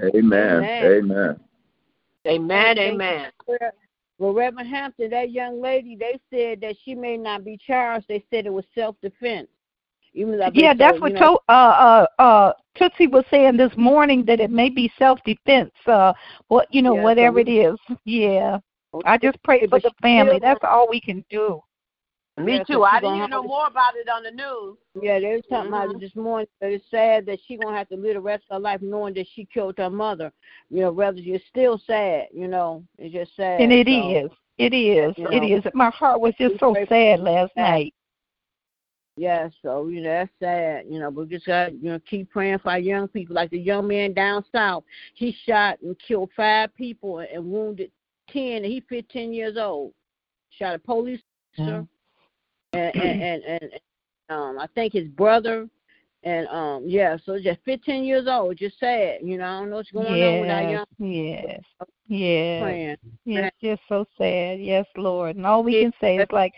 Amen. Amen. Amen. Amen. Well, Reverend Hampton, that young lady, they said that she may not be charged. They said it was self defense. Yeah, that's what know, to, uh, uh, uh, Tootsie was saying this morning that it may be self defense. Uh, what you know, yeah, whatever so we, it is. Yeah, I just pray for the family. That's all we can do. Me yeah, too. I didn't hear no more about it on the news. Yeah, they was talking mm-hmm. about it this morning. But it's sad that she gonna have to live the rest of her life knowing that she killed her mother. You know, rather it's still sad. You know, it's just sad. And it so, is. It is. You know, it is. My heart was just so sad last night. Yeah, so you know that's sad, you know. But we just got you know keep praying for our young people. Like the young man down south, he shot and killed five people and wounded ten. And he 15 years old. Shot a police officer, mm-hmm. and, and, and and um I think his brother, and um yeah. So just 15 years old. Just sad, you know. I don't know what's going yes, on with our young. Yes. Yes. Yes. Just so sad. Yes, Lord. And all we can say is like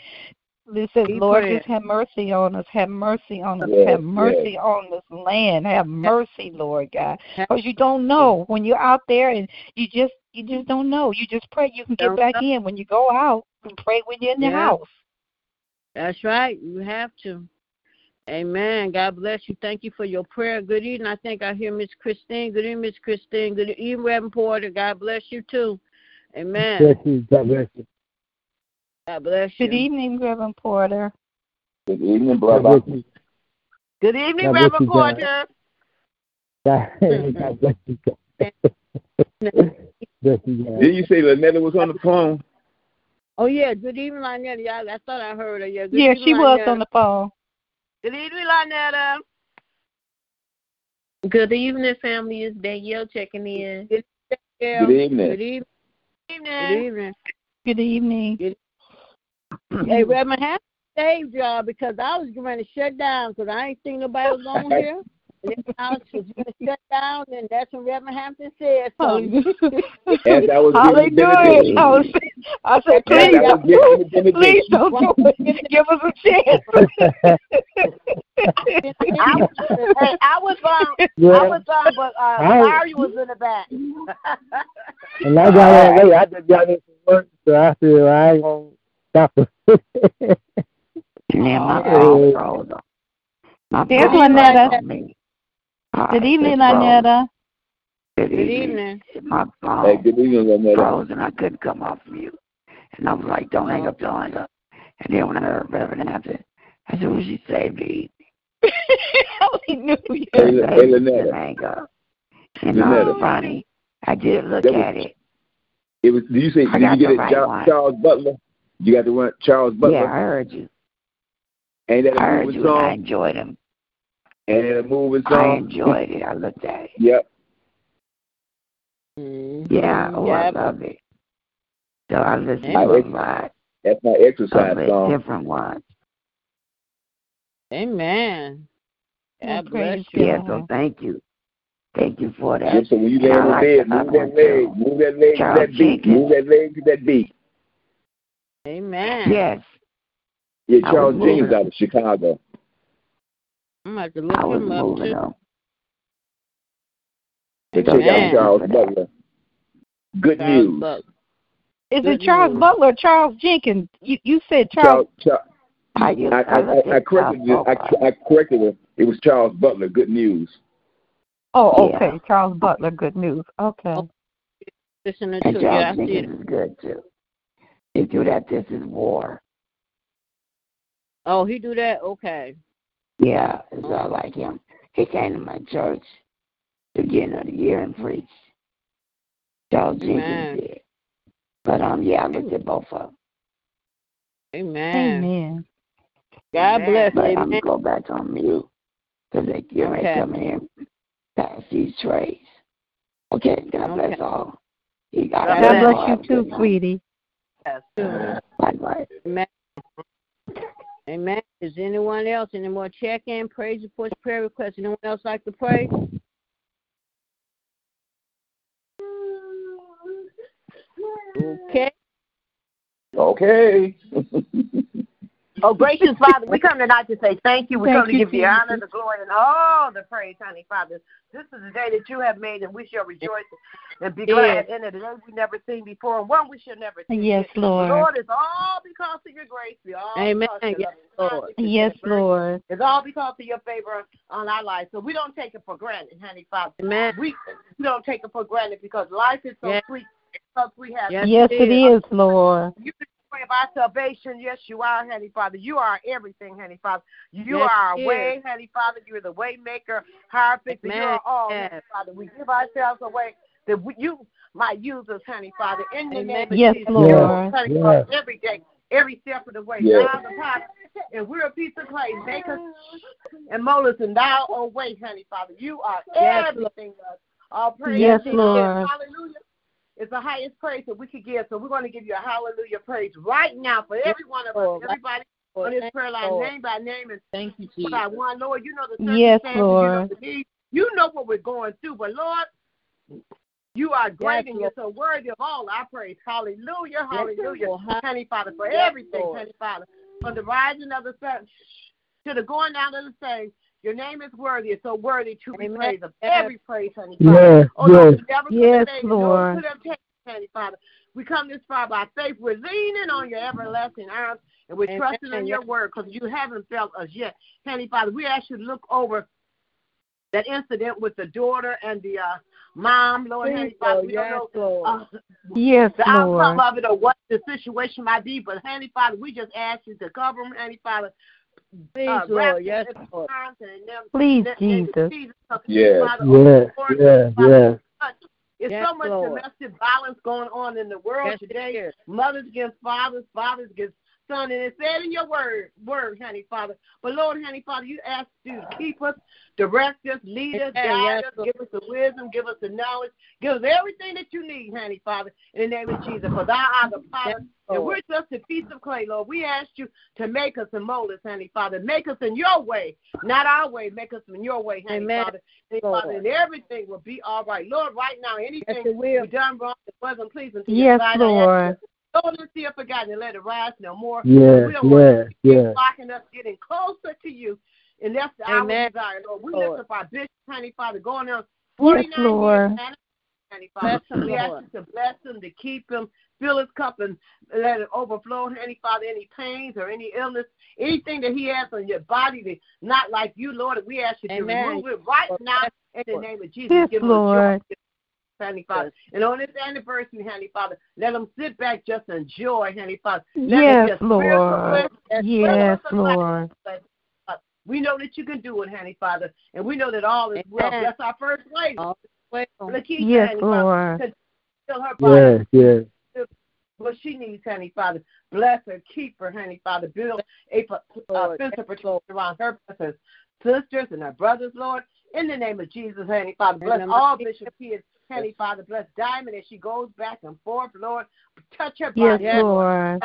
Listen, Lord, praying. just have mercy on us. Have mercy on us. Yes, have mercy yes. on this land. Have mercy, Lord God. Because you don't know when you're out there and you just you just don't know. You just pray you can get don't back know. in when you go out and pray when you're in the yeah. house. That's right. You have to. Amen. God bless you. Thank you for your prayer. Good evening. I think I hear Miss Christine. Good evening, Miss Christine. Good evening, Reverend Porter. God bless you too. Amen. Bless you. God bless you. God bless you. Good evening, Reverend Porter. Good evening, brother. Good evening, God Reverend Porter. God, God bless you. bless Did you say Lynetta was on the phone? Oh yeah. Good evening, Lynetta. Yeah, I thought I heard her. Yeah. Good yeah, she was on the phone. Good evening, Lynetta. Good evening, family. It's Danielle checking in. Good evening. Good evening. Good evening. Good evening. Good hey, Reverend Hampton saved y'all because I was going to shut down because I ain't seen nobody was on here. And the house was going to shut down, and that's what Reverend Hampton said. So, As I was Hallelujah. I, was, I said, please, please don't do it. Give us a chance. I, was, hey, I was on. Yeah. I was on, but uh, Larry was in the back. and I got in late. I just got in from work, so I said I ain't gonna stop it. yeah, my phone froze. My There's Lynetta. Good evening, Lynetta. Good evening. My phone hey, good evening, Lynetta. froze and I couldn't come off mute. And I was like, don't hang up, don't hang up. And then when I heard Reverend after, I said, what she say, B? he knew you. Hey, hey Lynetta. Hang up. And uh, funny. I did look was, at it. It was. Did you say? Did you get it, right Charles, Charles Butler? You got the one, Charles Butler. Yeah, I heard you. Ain't that a I heard moving you song? I enjoyed him. Ain't that a moving song? I enjoyed it. I looked at it. Yep. Mm-hmm. Yeah, oh, yep. I love it. So I listen my to a lot. That's my exercise of song. Different ones. Amen. God bless you. Yeah, so thank you. Thank you for that. Yeah, so when you lay on the bed, move that leg, move that leg to that beat, move that leg to that beat. Amen. Yes. Yeah, Charles Jenkins out of Chicago. I'm going to look him up too. They check out Charles uh, Butler. Good Charles news. Butler. Is it Charles news. Butler or Charles Jenkins? You you said Charles. Charles, Charles I, I, I, I, corrected it. I, I corrected it. It was Charles Butler. Good news. Oh, okay. Yeah. Charles Butler. Good news. Okay. Oh, Listening and to Charles you. Jenkins is good too. He do that. This is war. Oh, he do that. Okay. Yeah, it's all like him. He came to my church beginning of the year and preached. Charles Jenkins did. But um, yeah, I looked at both of them. Amen. Amen. God bless. But Amen. I'm gonna go back on mute because they get ready Okay. to come in pass these trays. Okay, God bless all. You got God God bless bless you too, sweetie. Yes. Amen. Amen. Is anyone else? Any more check-in, praise reports, prayer requests? Anyone else like to pray? Okay. Okay. Oh, gracious Father, we come tonight to say thank you. We Thank come to you, give you honor, the glory, and all the praise, honey, Father. This is the day that you have made, and we shall rejoice and be glad in it. A day we never seen before, and one we shall never see. Yes. Lord. Lord, it's all because of your grace. We all Amen. because of your Yes, Lord. Yes. Lord. It's all because of your favor on our lives. So we don't take it for granted, honey, Father. Amen. We, we don't take it for granted because life is so Yes. sweet because we have Yes, Yes, it is, Lord. you of our salvation. Yes, you are, Honey Father. You are everything, Honey Father. You Yes, are our yes. way, Honey Father. You're the way maker, high fixer. You are all, Yes. Honey Father. We give ourselves away that we, you might use us, Honey Father, in the name of Yes, Jesus. Lord. Honey Yes. Father, every day, every step of the way. Yes. God and we're a piece of clay. Make us and mold us in thou own way, Honey Father. You are Yes, Lord. everything to us. All praise Yes, to. Lord. Hallelujah. It's the highest praise that we could give. So we're going to give you a hallelujah praise right now for every one of us, everybody on this prayer line, Lord. name by name and Thank you, Jesus. by one. Lord, you know the Yes, circumstances, you know Lord. the needs. You know what we're going through, but Lord, you are great Yes, and you're so worthy of all our praise. Hallelujah, hallelujah. Lord. Honey Father, for Yes, everything, Lord. Honey Father. From the rising of the sun to the going down of the same. Your name is worthy. It's so worthy to be Amen. praised of every praise, honey Father. Yes, Oh, Lord, yes. we never Yes, made. Lord, Lord. could have taken it, honey Father. We come this far by faith. We're leaning on your everlasting arms, and we're Amen. trusting in your word because you haven't felt us yet. Honey Father, we ask you to look over that incident with the daughter and the uh, mom, Lord, Please, honey Father. Lord. We Yes, don't know Lord. uh, Yes, the outcome Lord. of it or what the situation might be, but honey Father, we just ask you to cover them, honey Father. Please, uh, Lord. Yes, Lord. arms and in them Please, in- in Jesus. Jesus, because, Yes. Yes, yes, Father, yes. There's Yes, so much Lord. domestic violence going on in the world Yes, today. Mothers against fathers, fathers against sons, and it said in your word, word, honey, Father. But Lord, honey, Father, you ask you to keep us, direct us, lead us, guide us, give us the wisdom, give us the knowledge, give us everything that you need, honey, Father, in the name of Jesus. For thou art the Father, and we're just a piece of clay, Lord. We ask you to make us and mold us, honey, Father. Make us in your way, not our way. Make us in your way, honey, Amen. Father. Honey, Father, and everything will be all right. Lord, right now, anything Yes, it will. we done wrong that wasn't pleasing to you, Yes, your sight, I Lord. Ask you, Don't let see or forgotten and let it rise no more. Yes, we don't want yes, to keep yes. blocking us getting closer to you. And that's the Amen. our desire, Lord. We Lord. lift up our bishop, honey, Father, going on Yes, 49 Lord. years, honey, Father. Bless him, we ask you to bless him, to keep him, fill his cup and let it overflow, honey, Father, any pains or any illness, anything that he has on your body that's not like you, Lord, we ask you to remove it right Lord, now in the name of Jesus. Yes, Give him a Lord. joy, Honey Father. And on this anniversary, Honey Father, let them sit back, just enjoy, Honey Father. Let Yes, be Lord. blessing. Yes, Lord. We know that you can do it, Honey Father, and we know that all is well. Amen. Bless our first lady, All the way. Lakeisha, Yes, Honey Lord. Father. Fill her body Yes, yes. what she needs, Honey Father. Bless her, keep her, Honey Father. Build a uh, Lord. physical protection around her, bless her sisters and her brothers, Lord. In the name of Jesus, Honey Father. Bless In the all mighty- Bishop kids, Honey Father. Bless Diamond as she goes back and forth, Lord. Touch her Yes, body. Lord.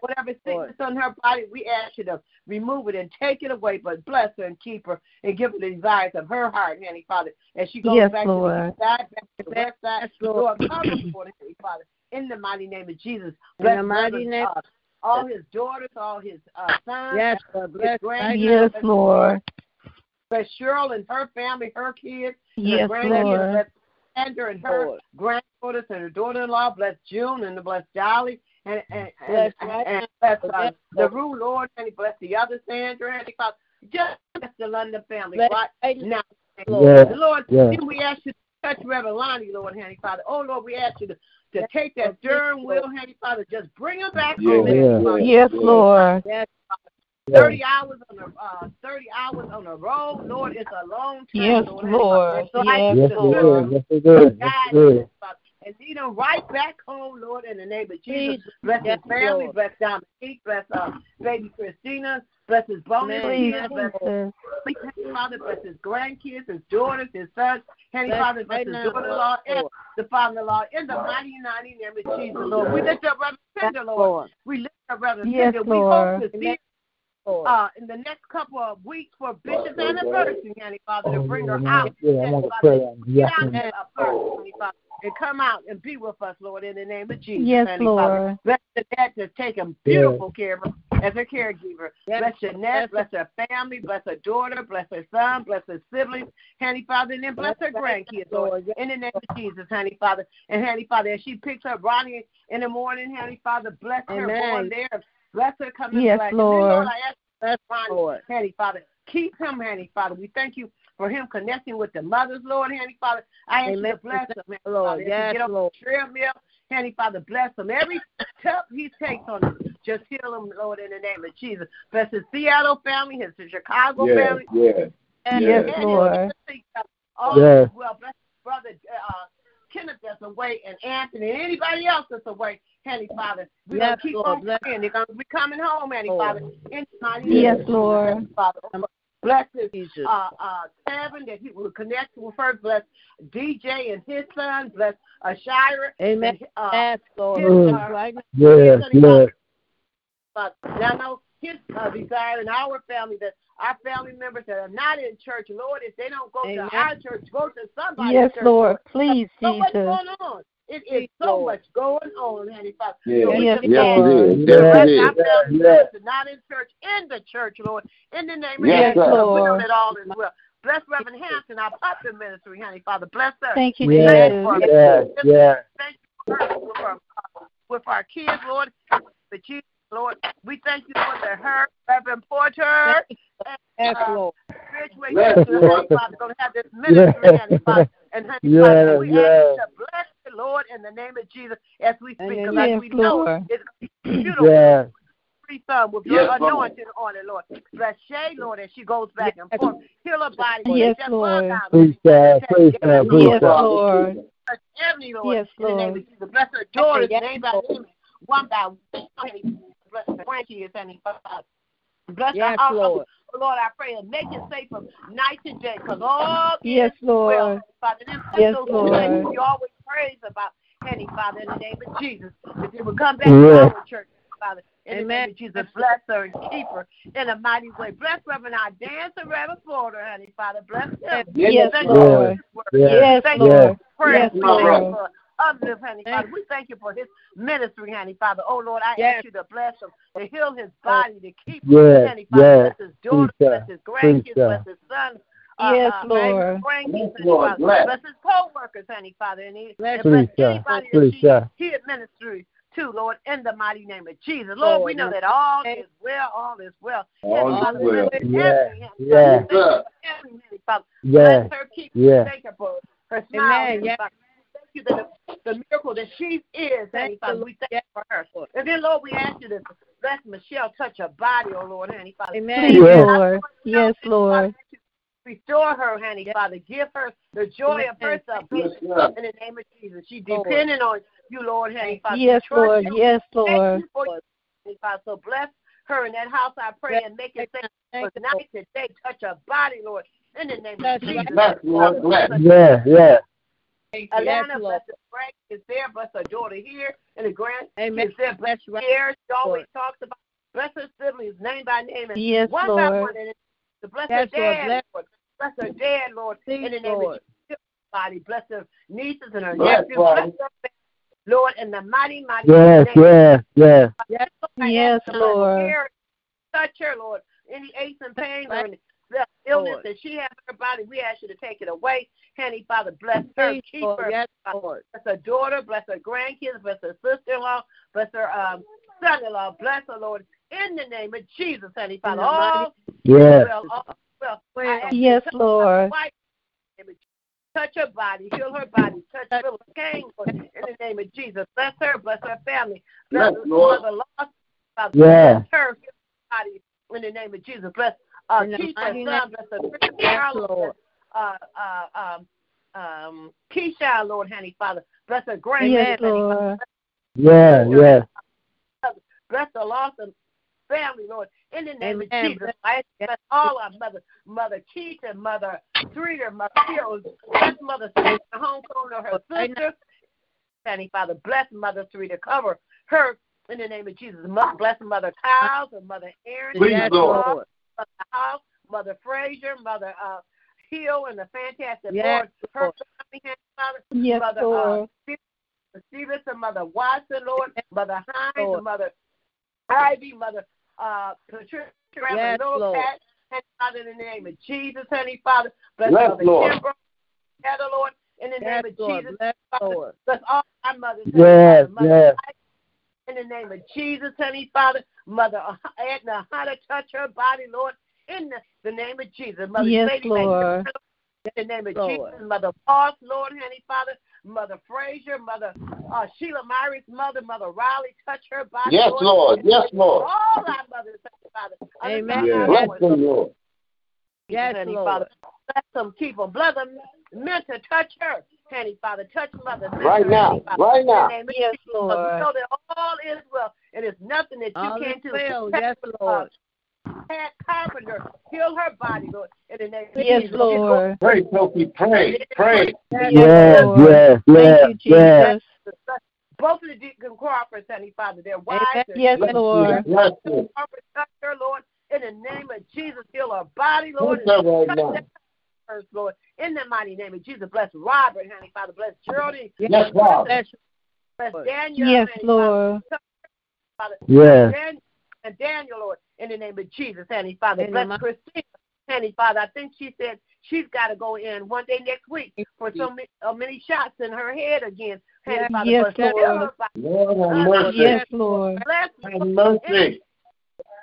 Whatever sickness on her body, we ask you to remove it and take it away, but bless her and keep her and give her the desires of her heart, Honey Father, as she goes Yes, back Lord. to the side, back to the west side, Yes, Lord, Lord. cover for her, Father, in the mighty name of Jesus. In Bless the mighty name- uh, all his daughters, all his uh, sons, Yes, Lord. Bless grandchildren, Yes, Lord. Bless Cheryl and her family, her kids, her Yes, grandkids. Lord. Bless Sandra and her Lord. granddaughters and her daughter-in-law. Bless June and the bless Dolly. And, and, Bless and, right and bless uh, the Rue Lord, and bless the other Sandra, and Father. Just bless the London family Bless right right now. Yes, Lord, yes. then we ask you to touch Reverend Lonnie, Lord, Handy Father. Oh, Lord, we ask you to, to take that steering wheel, Handy Father, just bring him back Yeah, home, Handy yeah. Father. Yes, Lord. Yes, yes. 30 hours on the uh, 30 hours on the road, Lord, it's a long time. Yes, Lord. Lord. So Yes, ask Yes, you Lord. Yes, it is. Yes, it is. and lead him right back home, Lord, in the name of Jesus. Jesus. Bless Yes, his family, Lord. bless Dominique, bless uh, baby Christina, bless his bonus kids, bless Jesus. Heavenly Father, bless his grandkids, his daughters, his sons, Heavenly Bless Father, bless his now, daughter-in-law, and the father-in-law, in the mighty, mighty name of Jesus, Lord. We lift up Reverend Yes, Tender, Lord. Lord. We lift up Reverend Yes, Tender. We hope to see Lord. Uh, in the next couple of weeks for Bishop's anniversary, Heavenly Father, to Oh, bring her out. Yeah, I'm gonna pray on Get out Yes, there, first, Father, and come out and be with us, Lord, in the name of Jesus. Yes, Heavenly Father. Lord. Bless the dad to take him beautiful care of her as a caregiver. Yes. Bless Jeanette, bless her family, bless her daughter, bless her son, bless her siblings, Heavenly Father, and then bless her grandkids, Lord, in the name of Jesus, Heavenly Father. And Heavenly Father, as she picks up Ronnie in the morning, Heavenly Father, bless her Amen. going there. Bless her coming Yes, back. And then, Lord. Lord, I ask Bless Ronnie, Lord. Heavenly Father. Keep him, Heavenly Father. We thank you for him connecting with the mothers, Lord, Heavenly Father. I ask you Amen. to bless him, Heavenly Lord. Father. As he Yes, get up Lord. the treadmill, Heavenly Father, bless him. Every step he takes on it, just heal him, Lord, in the name of Jesus. Bless his Seattle family, his Chicago Yeah, family. yeah. And Yes, and his Lord. all Yes. well, bless his brother uh, Kenneth that's away and Anthony and anybody else that's away, Heavenly Father. We're Yes, going to keep Lord. on Bless- praying. They're going to be coming home, Heavenly Lord. Father. In the mighty name Yes, Lord. Father. Bless his Jesus. uh, uh, Kevin that he will connect with first. Bless DJ and his son. Bless uh, Shira. Amen. And, uh, Yes, Lord. his, uh, Right now. Yes, yes. but now know his uh, desire in our family that our family members that are not in church, Lord, if they don't go Amen. to our church, go to somebody's Yes, church. Lord. Please, So much Jesus. going on. It is so much going on, Heavenly Father. Yeah. So we Yes, just Yes, ask it Lord. is. you Yes, to bless it our is. family Yes. members not in church, in the church, Lord, in the name of Yes, Jesus. sir. We know Lord. that all is well. Bless Reverend Hampton, our puppet ministry, honey, Father. Bless her. Thank you, Yes, Jesus. yes, yes. Thank you for her with our, with our kids, Lord. But Jesus, Lord, we thank you for the her, Reverend Porter, Yes, uh, Lord. Ridgeway Yes, Lord. Father, going to have this ministry, Heavenly Father. And Heavenly Yes, Father, we yes. ask you to bless the Lord in the name of Jesus as we speak. Because Amen. as we Yes, know, it's beautiful. Yes. Free thumb with your Yes, Lord. anointing on it, Lord. Bless Shay, Lord, as she goes back and Yes. forth. Heal her body. Yes, Let that Lord. bug out. Please, God. Please, God. Please, Yes, Lord. Bless Ebony, Lord, Yes, in the name of Jesus. Bless her daughters, Yes, name by name, one by one. Bless her grandkids, Heavenly Father. Bless Yes, her Lord. Lord, I pray and make it safe from night to day, because all Yes, is well, Lord. Father. Them Yes, Lord. you always praise about, Henny, Father, in the name of Jesus. That you would come back Yes. to our church, Father. In the Amen. name of Jesus, bless her and keep her in a mighty way. Bless Reverend our dancer, Reverend Porter, honey, Father. Bless him. Yes, Thank you Lord. for his word. Yes. Yes, Thank Lord. you for prayer. Yes, Lord. You others, honey Father. We thank you for his ministry, honey Father. Oh Lord, I Yes. ask you to bless him, to heal his body, to keep Yes, him, honey Father. yes. Bless his daughter, bless his Please, grandkids, bless his son. Uh, Yes, uh, Lord. grandkids, Yes, Lord. Father. Bless. Bless his co-workers, honey Father, and, he, Bless bless anybody Please, that she, he administers to, Lord, in the mighty name of Jesus. Lord, we know that all is well, all is well. All And is Father, well. bless Yeah, every- yeah. Thank you for every Heavenly Father. Yeah, Bless her, keep yeah. her, thank her for her smile. Amen, Heavenly yeah. Father. Thank you that the, the miracle that she is, Heavenly Thank Father. We thank yeah. you for her. And then, Lord, we ask you to bless Michelle, touch her body, oh Lord, Heavenly Father. Amen. Please, Yeah. Lord. Yes, Lord. Restore her, honey, Father. Give her the joy of her salvation Yes, in the name of Jesus. She Lord. depending on you, Lord, honey, Father. Yes, Lord. you. Yes, Thank Lord. you for your Heavenly Father. So bless her in that house, I pray, and make it safe Thank for you, night today. Touch her body, Lord, in the name of. Jesus. Bless, Lord, bless. Yeah, yeah. Yes, Alana, Lord. bless her Frank is there, bless her daughter here, and the grand Amen. is there, bless Bless right. here. She always talks about bless her siblings name by name and Yes, one by Lord. one. And to bless Yes, her Lord. dad, Bless- Lord. Bless her dad, Lord, in the Please, name Lord. of Jesus. Body, bless her nieces and her Bless, nephews. Father. Bless her family, Lord, in the mighty, mighty Yes, name. yes, yes. Yes, Yes, Lord. Care, touch her, Lord. Any aches and pains or any the illness Lord. that she has in her body, we ask you to take it away. Handy Father, bless her, Please, keep Lord. her. Yes, Lord. Bless her daughter, bless her grandkids, bless her sister-in-law, bless her um, son-in-law, bless her, Lord, in the name of Jesus, honey Father. the mighty- All Yes. well, all well. I Yes, to touch her Lord. wife, in the name of Jesus. Touch her body, heal her body, touch Phyllis King, Lord, in the name of Jesus. Bless her, bless her family. Bless Yes, Lord. Mother Lost, Father. Yeah. Bless her, heal her body, in the name of Jesus. Bless uh, In the Keisha's mighty bless her Chris Yes, Carlo, Lord. uh, uh, um, um, Keisha, Lord, honey, Father. Bless her Yes, Lord. Father. Yeah, yeah. Bless the lost and family, Lord, in the name Amen. of Jesus. I bless all our mother, Mother Keita, Mother Streeter, Mother Hill, bless Mother Streeter, homecoming of her sister. Honey, Father, bless Mother Streeter, cover her in the name of Jesus. Mo- Bless Mother Kyles and Mother Aaron. Please, Lord. Lord. Mother House, Mother Frazier, Mother uh, Hill, and the fantastic Yes, Lord. Her Lord. Father. Yes, Mother Lord. uh, Stevenson, Mother Watson, Lord, Mother Hines, Lord. Mother Ivy, Mother uh, Patricia, Reverend Yes, Little Lord. Pat, and Father, in the name of Jesus, honey, Father, bless Yes, Mother Lord. Kimbrough, Heather, Lord, in the Yes, name of Lord. Jesus, Bless, Father, Lord. bless all our mothers, honey, Yes, Father, Mother yes. In the name of Jesus, honey, Father, Mother Edna, how to touch her body, Lord, in the, the name of Jesus, Mother Yes, Sadie Lord. In the name of Lord. Jesus, Mother Boss, Lord, honey, Father, Mother Frazier, Mother uh, Sheila Myrick's mother, Mother Riley, touch her body. Yes, Lord. Yes, Lord. All our mothers, honey, Father. Amen. Understand our Bless voice, them, Lord. Yes, honey, Lord. Father. Bless them, keep them. Bless them, mentor, touch her, honey, Father. Touch Mother. Right now. honey, Father. Right now. name Yes, Lord. We know that all is well, and it's nothing that you All can't do. well. Touch, Yes, Lord. Pat Carpenter, heal her body, Lord, in the name of Yes, Jesus. Lord. Pray, Sophie. Pray. Pray. Yes, Yes, yes, yes, Thank you, yes. Jesus. Both of the Deacon Crawfords, honey, Father, their wives, their Yes, Bless Lord. you. Bless you. Crawford, touch her, Lord, in the name of Jesus, heal her body, Lord. Right now. That first, Lord, in the mighty name of Jesus. Bless Robert, honey, Father. Bless Geraldine. Yes, God. Bless, Bless Lord. Daniel, Yes, honey, Lord. Father. Father. Yes. And Daniel, Lord, in the name of Jesus, honey, Father. In Bless mi- Christina, honey, Father. I think she said she's got to go in one day next week for so many, uh, many shots in her head again, honey, Yes, Father. yes, Bless her, Lord. her body. Lord have Uh. Yes, Lord. Bless Have mercy.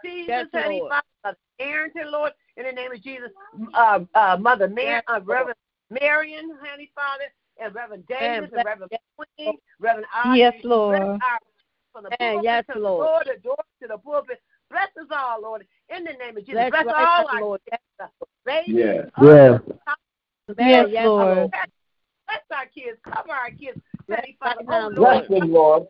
Jesus, Yes, honey, Lord. Father, Arrington, Lord, in the name of Jesus, uh, uh, Mother Mar- Yes, uh, Reverend Marion, honey, Father, and Reverend Davis, bless- and Reverend Queen, Reverend Audrey. Yes, Bless Lord. our, from the Amen. Yes, to Lord. the door, the door to the pulpit. Bless us all, Lord, in the name of Jesus. Bless Bless, right all now, our Lord. babies, Yes. Yes. Yes, yes, Lord. Bless our kids, cover our kids, honey, Father. right now, Oh, Bless them, Lord.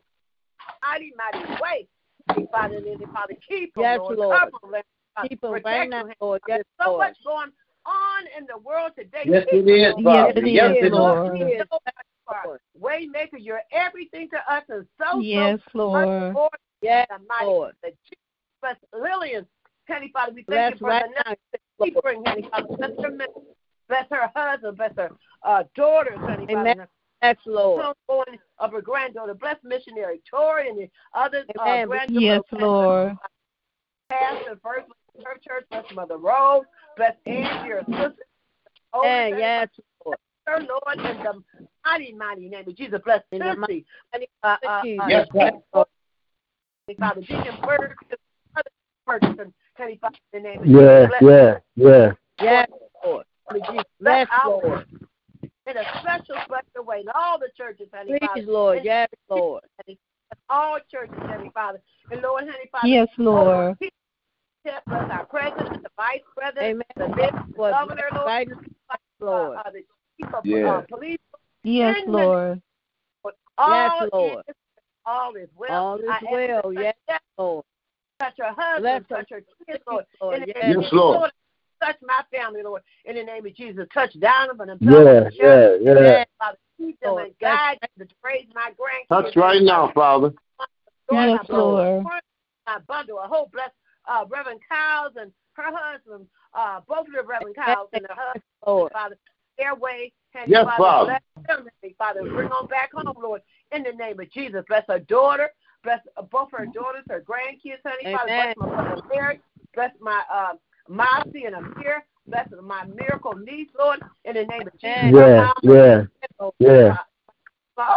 mighty, mighty way. Honey, Father, and then, Father, keep them, Yes, Lord. Lord. Cover them, Lord. Father. Keep right now. Lord. Yes, There's so Lord. much going on in the world today. Yes, Keep it is, them, Yes, Father. it Yes, is, it is. Lord. You know what you are. Waymaker, you're everything to us, and so Yes, so Lord. much more. Yes, the mighty Lord. the Jesus. Bless Lillian, Honey Father. We thank Bless you for right the now. night that she brings, Honey Father. Bless her, ministry. bless her husband, bless her uh, daughters, Honey Father. Amen. and her Yes, Lord. Of her granddaughter. Bless missionary Tori and the other uh, granddaughter. Yes, Lord. Pastor, first her church, bless Mother Rose, bless Angie, her sister. Yeah, yes, Lord. Her Lord, in the mighty, mighty name of Jesus, bless Timothy. Uh, uh, uh, yes, Father. Father, Deacon Ferguson, Ferguson, Heavenly Father, in the name of Yeah, Jesus. yeah, yeah. Yes, Lord. Bless Lord. in a special, special way. In all the churches, Heavenly Father. Please, Lord. And Yes, Lord. All churches, Heavenly Father. And Lord, Heavenly Father. Yes, Lord. Bless our president, the vice president, Amen. the bishop, Lord, governor, Lord, right, Lord. uh, uh, the chief of Yeah. uh, police. Yes, Lord. All Yes, Lord. Is, all is well. All is I ask well. Yes, touch- Lord. Touch her husband, Bless touch her kids, Lord. Lord. In Yes, name of Yes, Lord. Touch my family, Lord. In the name of Jesus. Touch Donovan and Yeah, yeah, yeah. Yes, Father, keep them Lord. and guide them to praise my grandkids. Touch right now, Father. Yes, Lord. My bundle, a whole bless uh, Reverend Kyles and her husband, uh, both of the Reverend Kyles and her husband, Lord. Father, their way. And Yes, Father, Father. bless them, Heavenly Father. Bring them back home, Lord, in the name of Jesus. Bless her daughter. Bless uh, both her daughters, her grandkids, honey. Father, bless my brother Mary. Bless my uh, Marcy and Amir. Bless my miracle niece, Lord, in the name of Jesus. Yeah, yeah, yeah.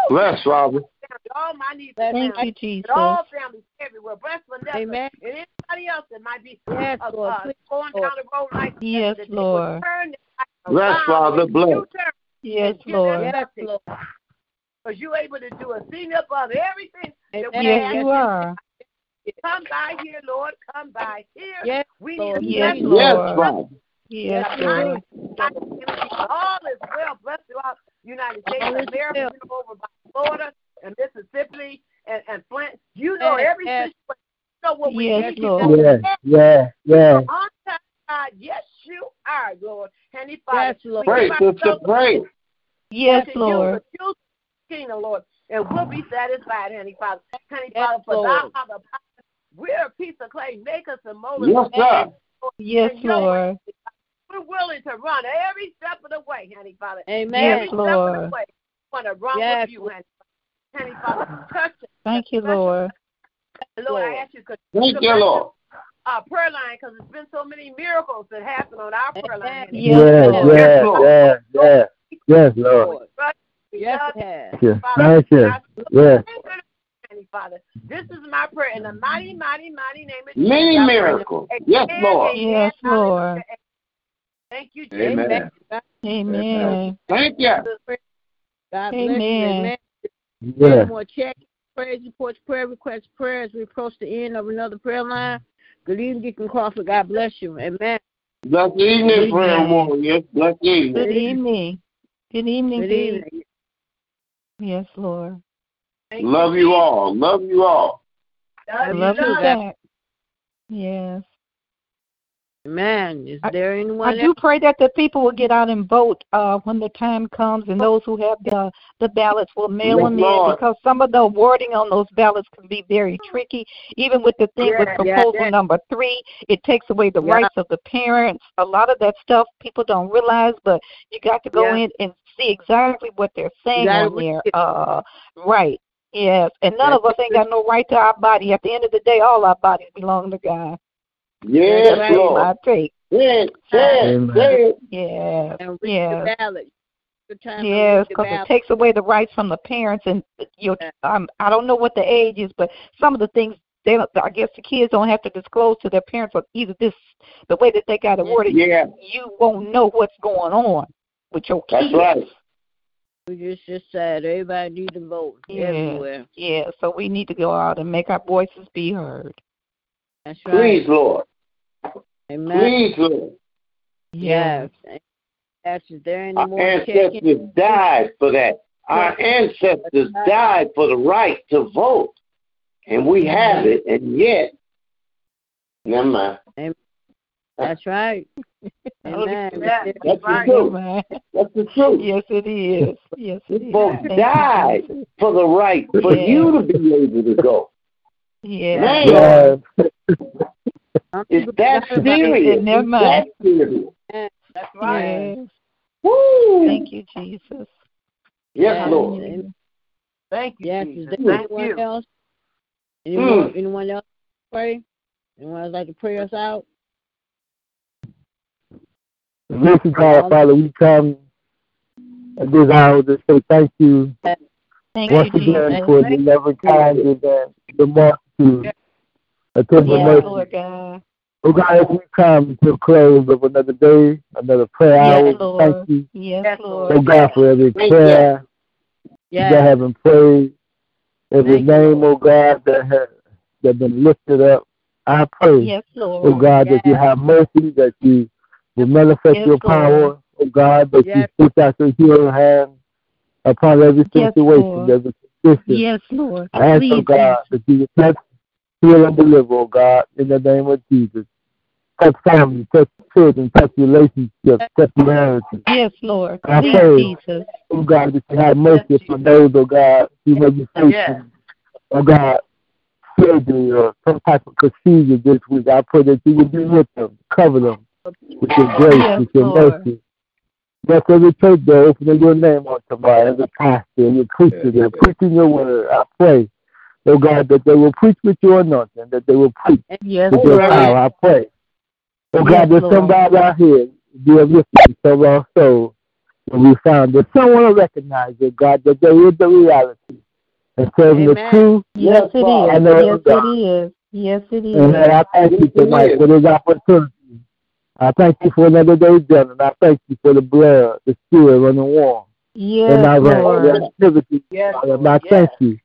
Bless, Father. All my needs Bless and Thank families, you, Jesus. and all families everywhere. Bless Vanessa Amen. and anybody else that might be Yes, uh, Lord. uh, Please, going Lord. down the road like Yes, that they would Lord. turn their life Bless, around Father, and bless. you turn Yes, and give them Lord. Yes, nothing. Lord. Because you're able to do a thing above everything that we Amen. Yes, ask you are. Come by here, Lord. Come by here. Yes, we Lord. need a Yes, special Yes, Lord. Father. Yes, Yes, Lord. all is well blessed throughout the United States All of is America, well. you know, over by Florida and Mississippi and, and Flint. You know Yes, every yes. situation. You know what we Yes, need. You Lord. know Yeah, yeah, yeah. on time, God. Yes, you are, Lord. Heavenly Father. Yes, Lord. We Pray, give sister, pray. Yes, to Lord. You, the of kingdom, Lord, and we'll be satisfied, Heavenly Father. Heavenly Yes, Father, for thou Lord. art the power. We're a piece of clay. Make us and mold. Yes, sir. Yes, Lord. We're willing to run every step of the way, Heavenly Father. Amen. Every Yes, step of the way. We want to run Yes, with you, Heavenly Heavenly Father. Touch us. Thank you, Lord. Lord, I ask you to Thank you, Lord. uh, prayer line because there's been so many miracles that happen on our prayer line. Amen. Yes, Yeah, Lord. yeah, Lord. yeah, yeah. Yes, Lord. Lord. Yes. Thank you. Thank you. Yeah. Heavenly Father, this is my prayer in the mighty, mighty, mighty name of Jesus. Many miracles. Yes, Lord. Yes, Lord. Thank you, Jesus. Amen. Amen. Thank you. God bless you. Amen. Amen. Yeah. Any more check, praise reports, prayer requests, prayers. We approach the end of another prayer line. Good evening, Deacon Crawford. God bless you. Amen. Blessed evening, prayer warriors. Blessed evening. Good evening. Good evening, Good Dee. evening. Yes, Lord. Thank Love you all. Love you all. I Love love you, you love. back. Yes. Amen. Is I- there I anyone do pray that the people will get out and vote uh, when the time comes, and those who have the the ballots will mail them in because some of the wording on those ballots can be very tricky. Even with the thing with Yeah, yeah, proposal yeah. number three, it takes away the rights of the parents. A lot of that stuff people don't realize, but you got to go in and see exactly what they're saying gotta on there. Uh, right. Yes, and none of us ain't got no right to our body. At the end of the day, all our bodies belong to God. Yes, That's Lord. my take. Say it, say it, Amen. say. Yes. and read Yes. the ballot? Time Yes, because it takes away the rights from the parents, and you. Yeah. Um, I don't know what the age is, but some of the things they, don't- I guess the kids don't have to disclose to their parents, or either this, the way that they got it Yeah. worded, Yeah, you won't know what's going on with your kids. that's right. We just just said everybody need to vote Yeah. everywhere. Yeah, so we need to go out and make our voices be heard. That's right. Please, Lord. Amen. Please, Lord. Yes. Yes. Is there any Our more ancestors checking? died for that. Our ancestors died for the right to vote. And we have it, and yet, never mind. That's right. Amen. Yeah. Is there- That's the Right. truth. Amen. That's the truth. Yes, it is. Yes, it is. Folks died for the right for Yeah. you to be able to go. Yeah. Man, Yeah. Some it's that serious. Never It's mind. that serious. That's right. Yes. Woo! Thank you, Jesus. Yes, Lord. Thank you, Yes, Jesus. is there Thank anyone you. else? Anyone, Mm. anyone else pray? Anyone else like to pray us out? Gracious God, Father, we come at this hour to say thank you Thank once you, again Jesus. for the loving kindness and the multitude of tender Yes, mercy. Lord God. Oh God, as we come to the close of another day, another prayer hour, Yes, we Lord. thank you, Yes, oh Lord. God, for every Thank prayer Yes. that have been prayed, every Thank you, name, oh God, that has that been lifted up. I pray, Yes, oh Lord. God, that you have mercy, that you will manifest Yes, your Lord. power, oh God, that Yes. you put out your healing hand upon every situation, Lord. every condition. Yes, Lord. I ask, oh Please, God, that you would touch, heal, and deliver, oh God, in the name of Jesus. Touch families, touch children, touch relationships, touch marriages. Yes, Lord. I Please, pray, Jesus. oh God, that you have mercy upon those, oh God, who may be facing, Yes. oh God, surgery or some type of procedure this week. I pray that you would be with them, cover them with your grace, Yes, with your Lord. mercy. Bless every church there, opening your name on tomorrow, every pastor, every preacher there, preaching your word. I pray, oh God, that they will preach with your anointing, that they will preach Yes, with your Lord. power. I pray. Oh Yes, God, there's Lord. somebody out here, dear listening, of our souls, and we found that someone will recognize it, God, that there is the reality. And serving the truth, Yes, it I is. know Yes, God. it is. Yes, it And is. Lord, I thank you tonight for this opportunity. I thank you for another day done, and I thank you for the blood, the spirit and my Yes, Lord. activity. Yes, And Lord. I Yes. thank you,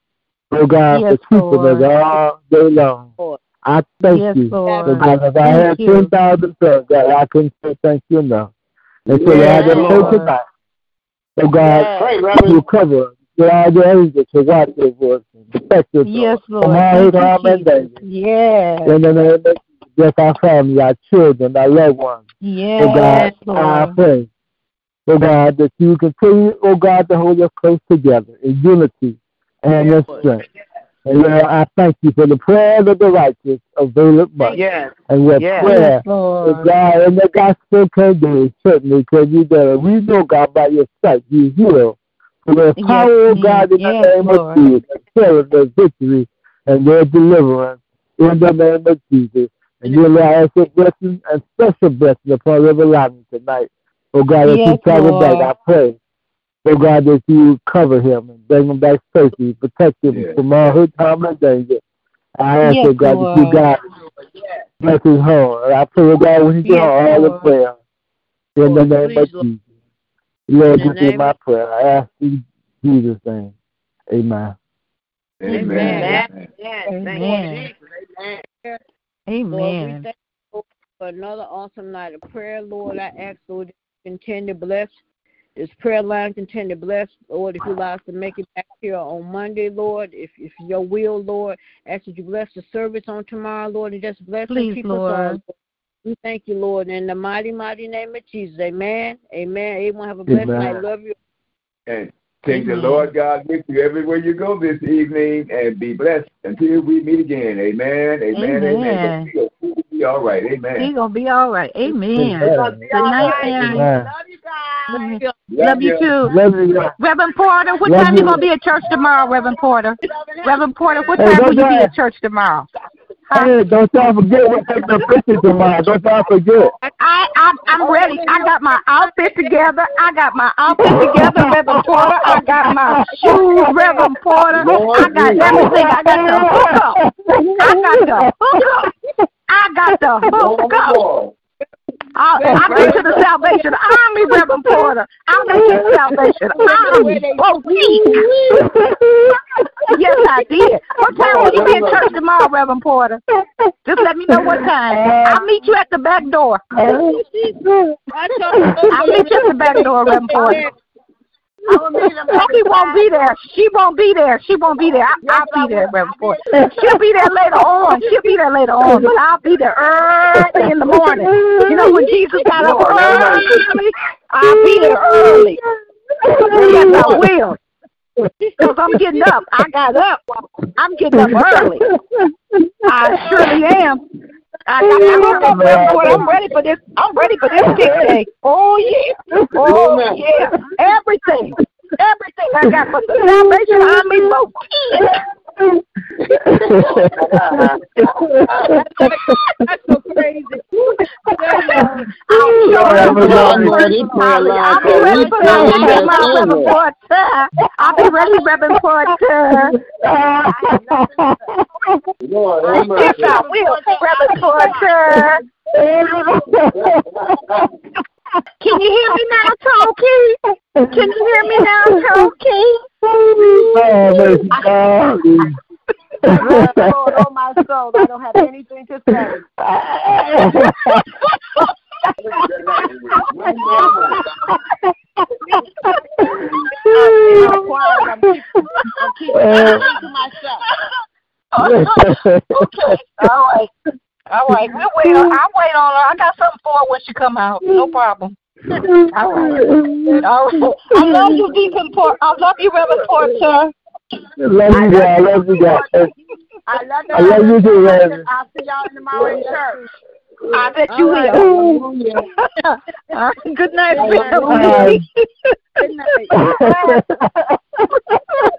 oh God, Yes, for keeping Lord. us all day long. Lord. I thank Yes, you. Lord. Oh God, if I had 10,000 tongues, God, I couldn't say thank you enough. And so, Lord, I Yes, just pray Lord. tonight, oh God, Yes. You cover us. All your angels to watch over us and protect us Yes, from Lord. all Thank harm and Jesus. danger. Yes. In the name of just our family, our children, our loved ones. Oh God, Yes, I pray, oh God, that you continue, oh God, to hold us close together in unity and in strength. And Lord, I thank you for the prayers of the righteous availeth much. Yes. And your Yes. prayer, Yes, oh God, and the gospel can do certainly can you do it. We know, God, by your sight, you heal. For there's Yes, power, oh God, in yes, the name Lord. of Jesus, and killing their victory and their deliverance in the name of Jesus. And you allow us a blessing and special blessing upon River Lightning tonight. Oh God, as he Yes, travel back, I pray, oh God, that you cover him and bring him back safely, protect him Yes. from all hurt, harm, and danger. I ask, Yes, oh God, that you Lord. God bless his home. I pray, oh God, when he get Yes, home, all the Lord. prayer in the oh, name of please, Lord. Jesus. Lord, In the this is my prayer. I ask in Jesus' name. Amen. Amen. Amen. Amen. Yes. Thank Amen. Amen. Lord, we thank you for another awesome night of prayer, Lord. I ask, Lord, that you continue to bless this prayer line, continue to bless, Lord, if you allow us to make it back here on Monday, Lord, if if your will, Lord, ask that you bless the service on tomorrow, Lord, and just bless and Please, keep Lord. us. We thank you, Lord, in the mighty, mighty name of Jesus. Amen. Amen. Everyone have a blessed Amen. night. Love you. And take the Lord God with you everywhere you go this evening and be blessed until we meet again. Amen. Amen. Amen. Amen. But we'll be all right. Amen. He's gonna be all right. Amen. Amen. Good night, family. Amen. Love you guys. Amen. Love you too. Love you. guys. Reverend Porter, what Love time you you. gonna be at church tomorrow, Reverend Porter? Reverend Porter, what time don't will you be at church tomorrow? Huh? Hey, don't y'all forget we take the picture tomorrow. Don't y'all forget. I, I I'm ready. I got my outfit together. I got my outfit together, Reverend Porter. I got my shoes, Reverend Porter. I got everything. I got the hookup. I got the hookup. I got the hookup. I'll, I'll get to the Salvation Army, Reverend Porter. I'll get to the Salvation Army. Oh, Boutique. Yes, I did. What time will you be in church tomorrow, Reverend Porter? Just let me know what time. I'll meet you at the back door. I'll meet you at the back door, Reverend Porter. Sophie won't be there. She won't be there. She won't be there. I, I'll be there, Reverend Porter. She'll be there later on. She'll be there later on, but I'll be there early in the morning. You know when Jesus got up early, I'll be there early. Yes, I will. Because I'm getting up. I got up. I'm getting up early. I surely am. I got I'm, up, Reverend Porter. I'm ready for this. I'm ready for this big day. Oh yeah. Oh yeah. Everything. everything I got for the salvation on me for That's so crazy. I'll be ready for report. I'll be ready, Reverend Porter. Yes, I will, Reverend Porter. Can you hear me now, Toki? Can you hear me now, Toki? Lord, oh my soul, I don't have anything to say. I'm quiet. I'm keeping, I'm keeping to myself. Oh, okay. All right. All right. We will. I'll wait on her. I got something for her when she come out. No problem. All right. All right. I love you, Deacon Port. I love you, Reverend Porter. love you guys. Love you guys. I love, I love you too, Reverend. I'll see y'all tomorrow in church. I bet you All right. will. All right. Good night, family. Good night.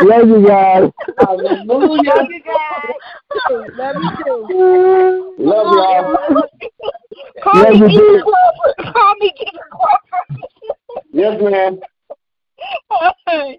love you guys. Love you guys. Love you too. Love y'all. Call Love me you Deacon too. Crawford. Call me Deacon Crawford. Yes, ma'am. All right.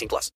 18 plus.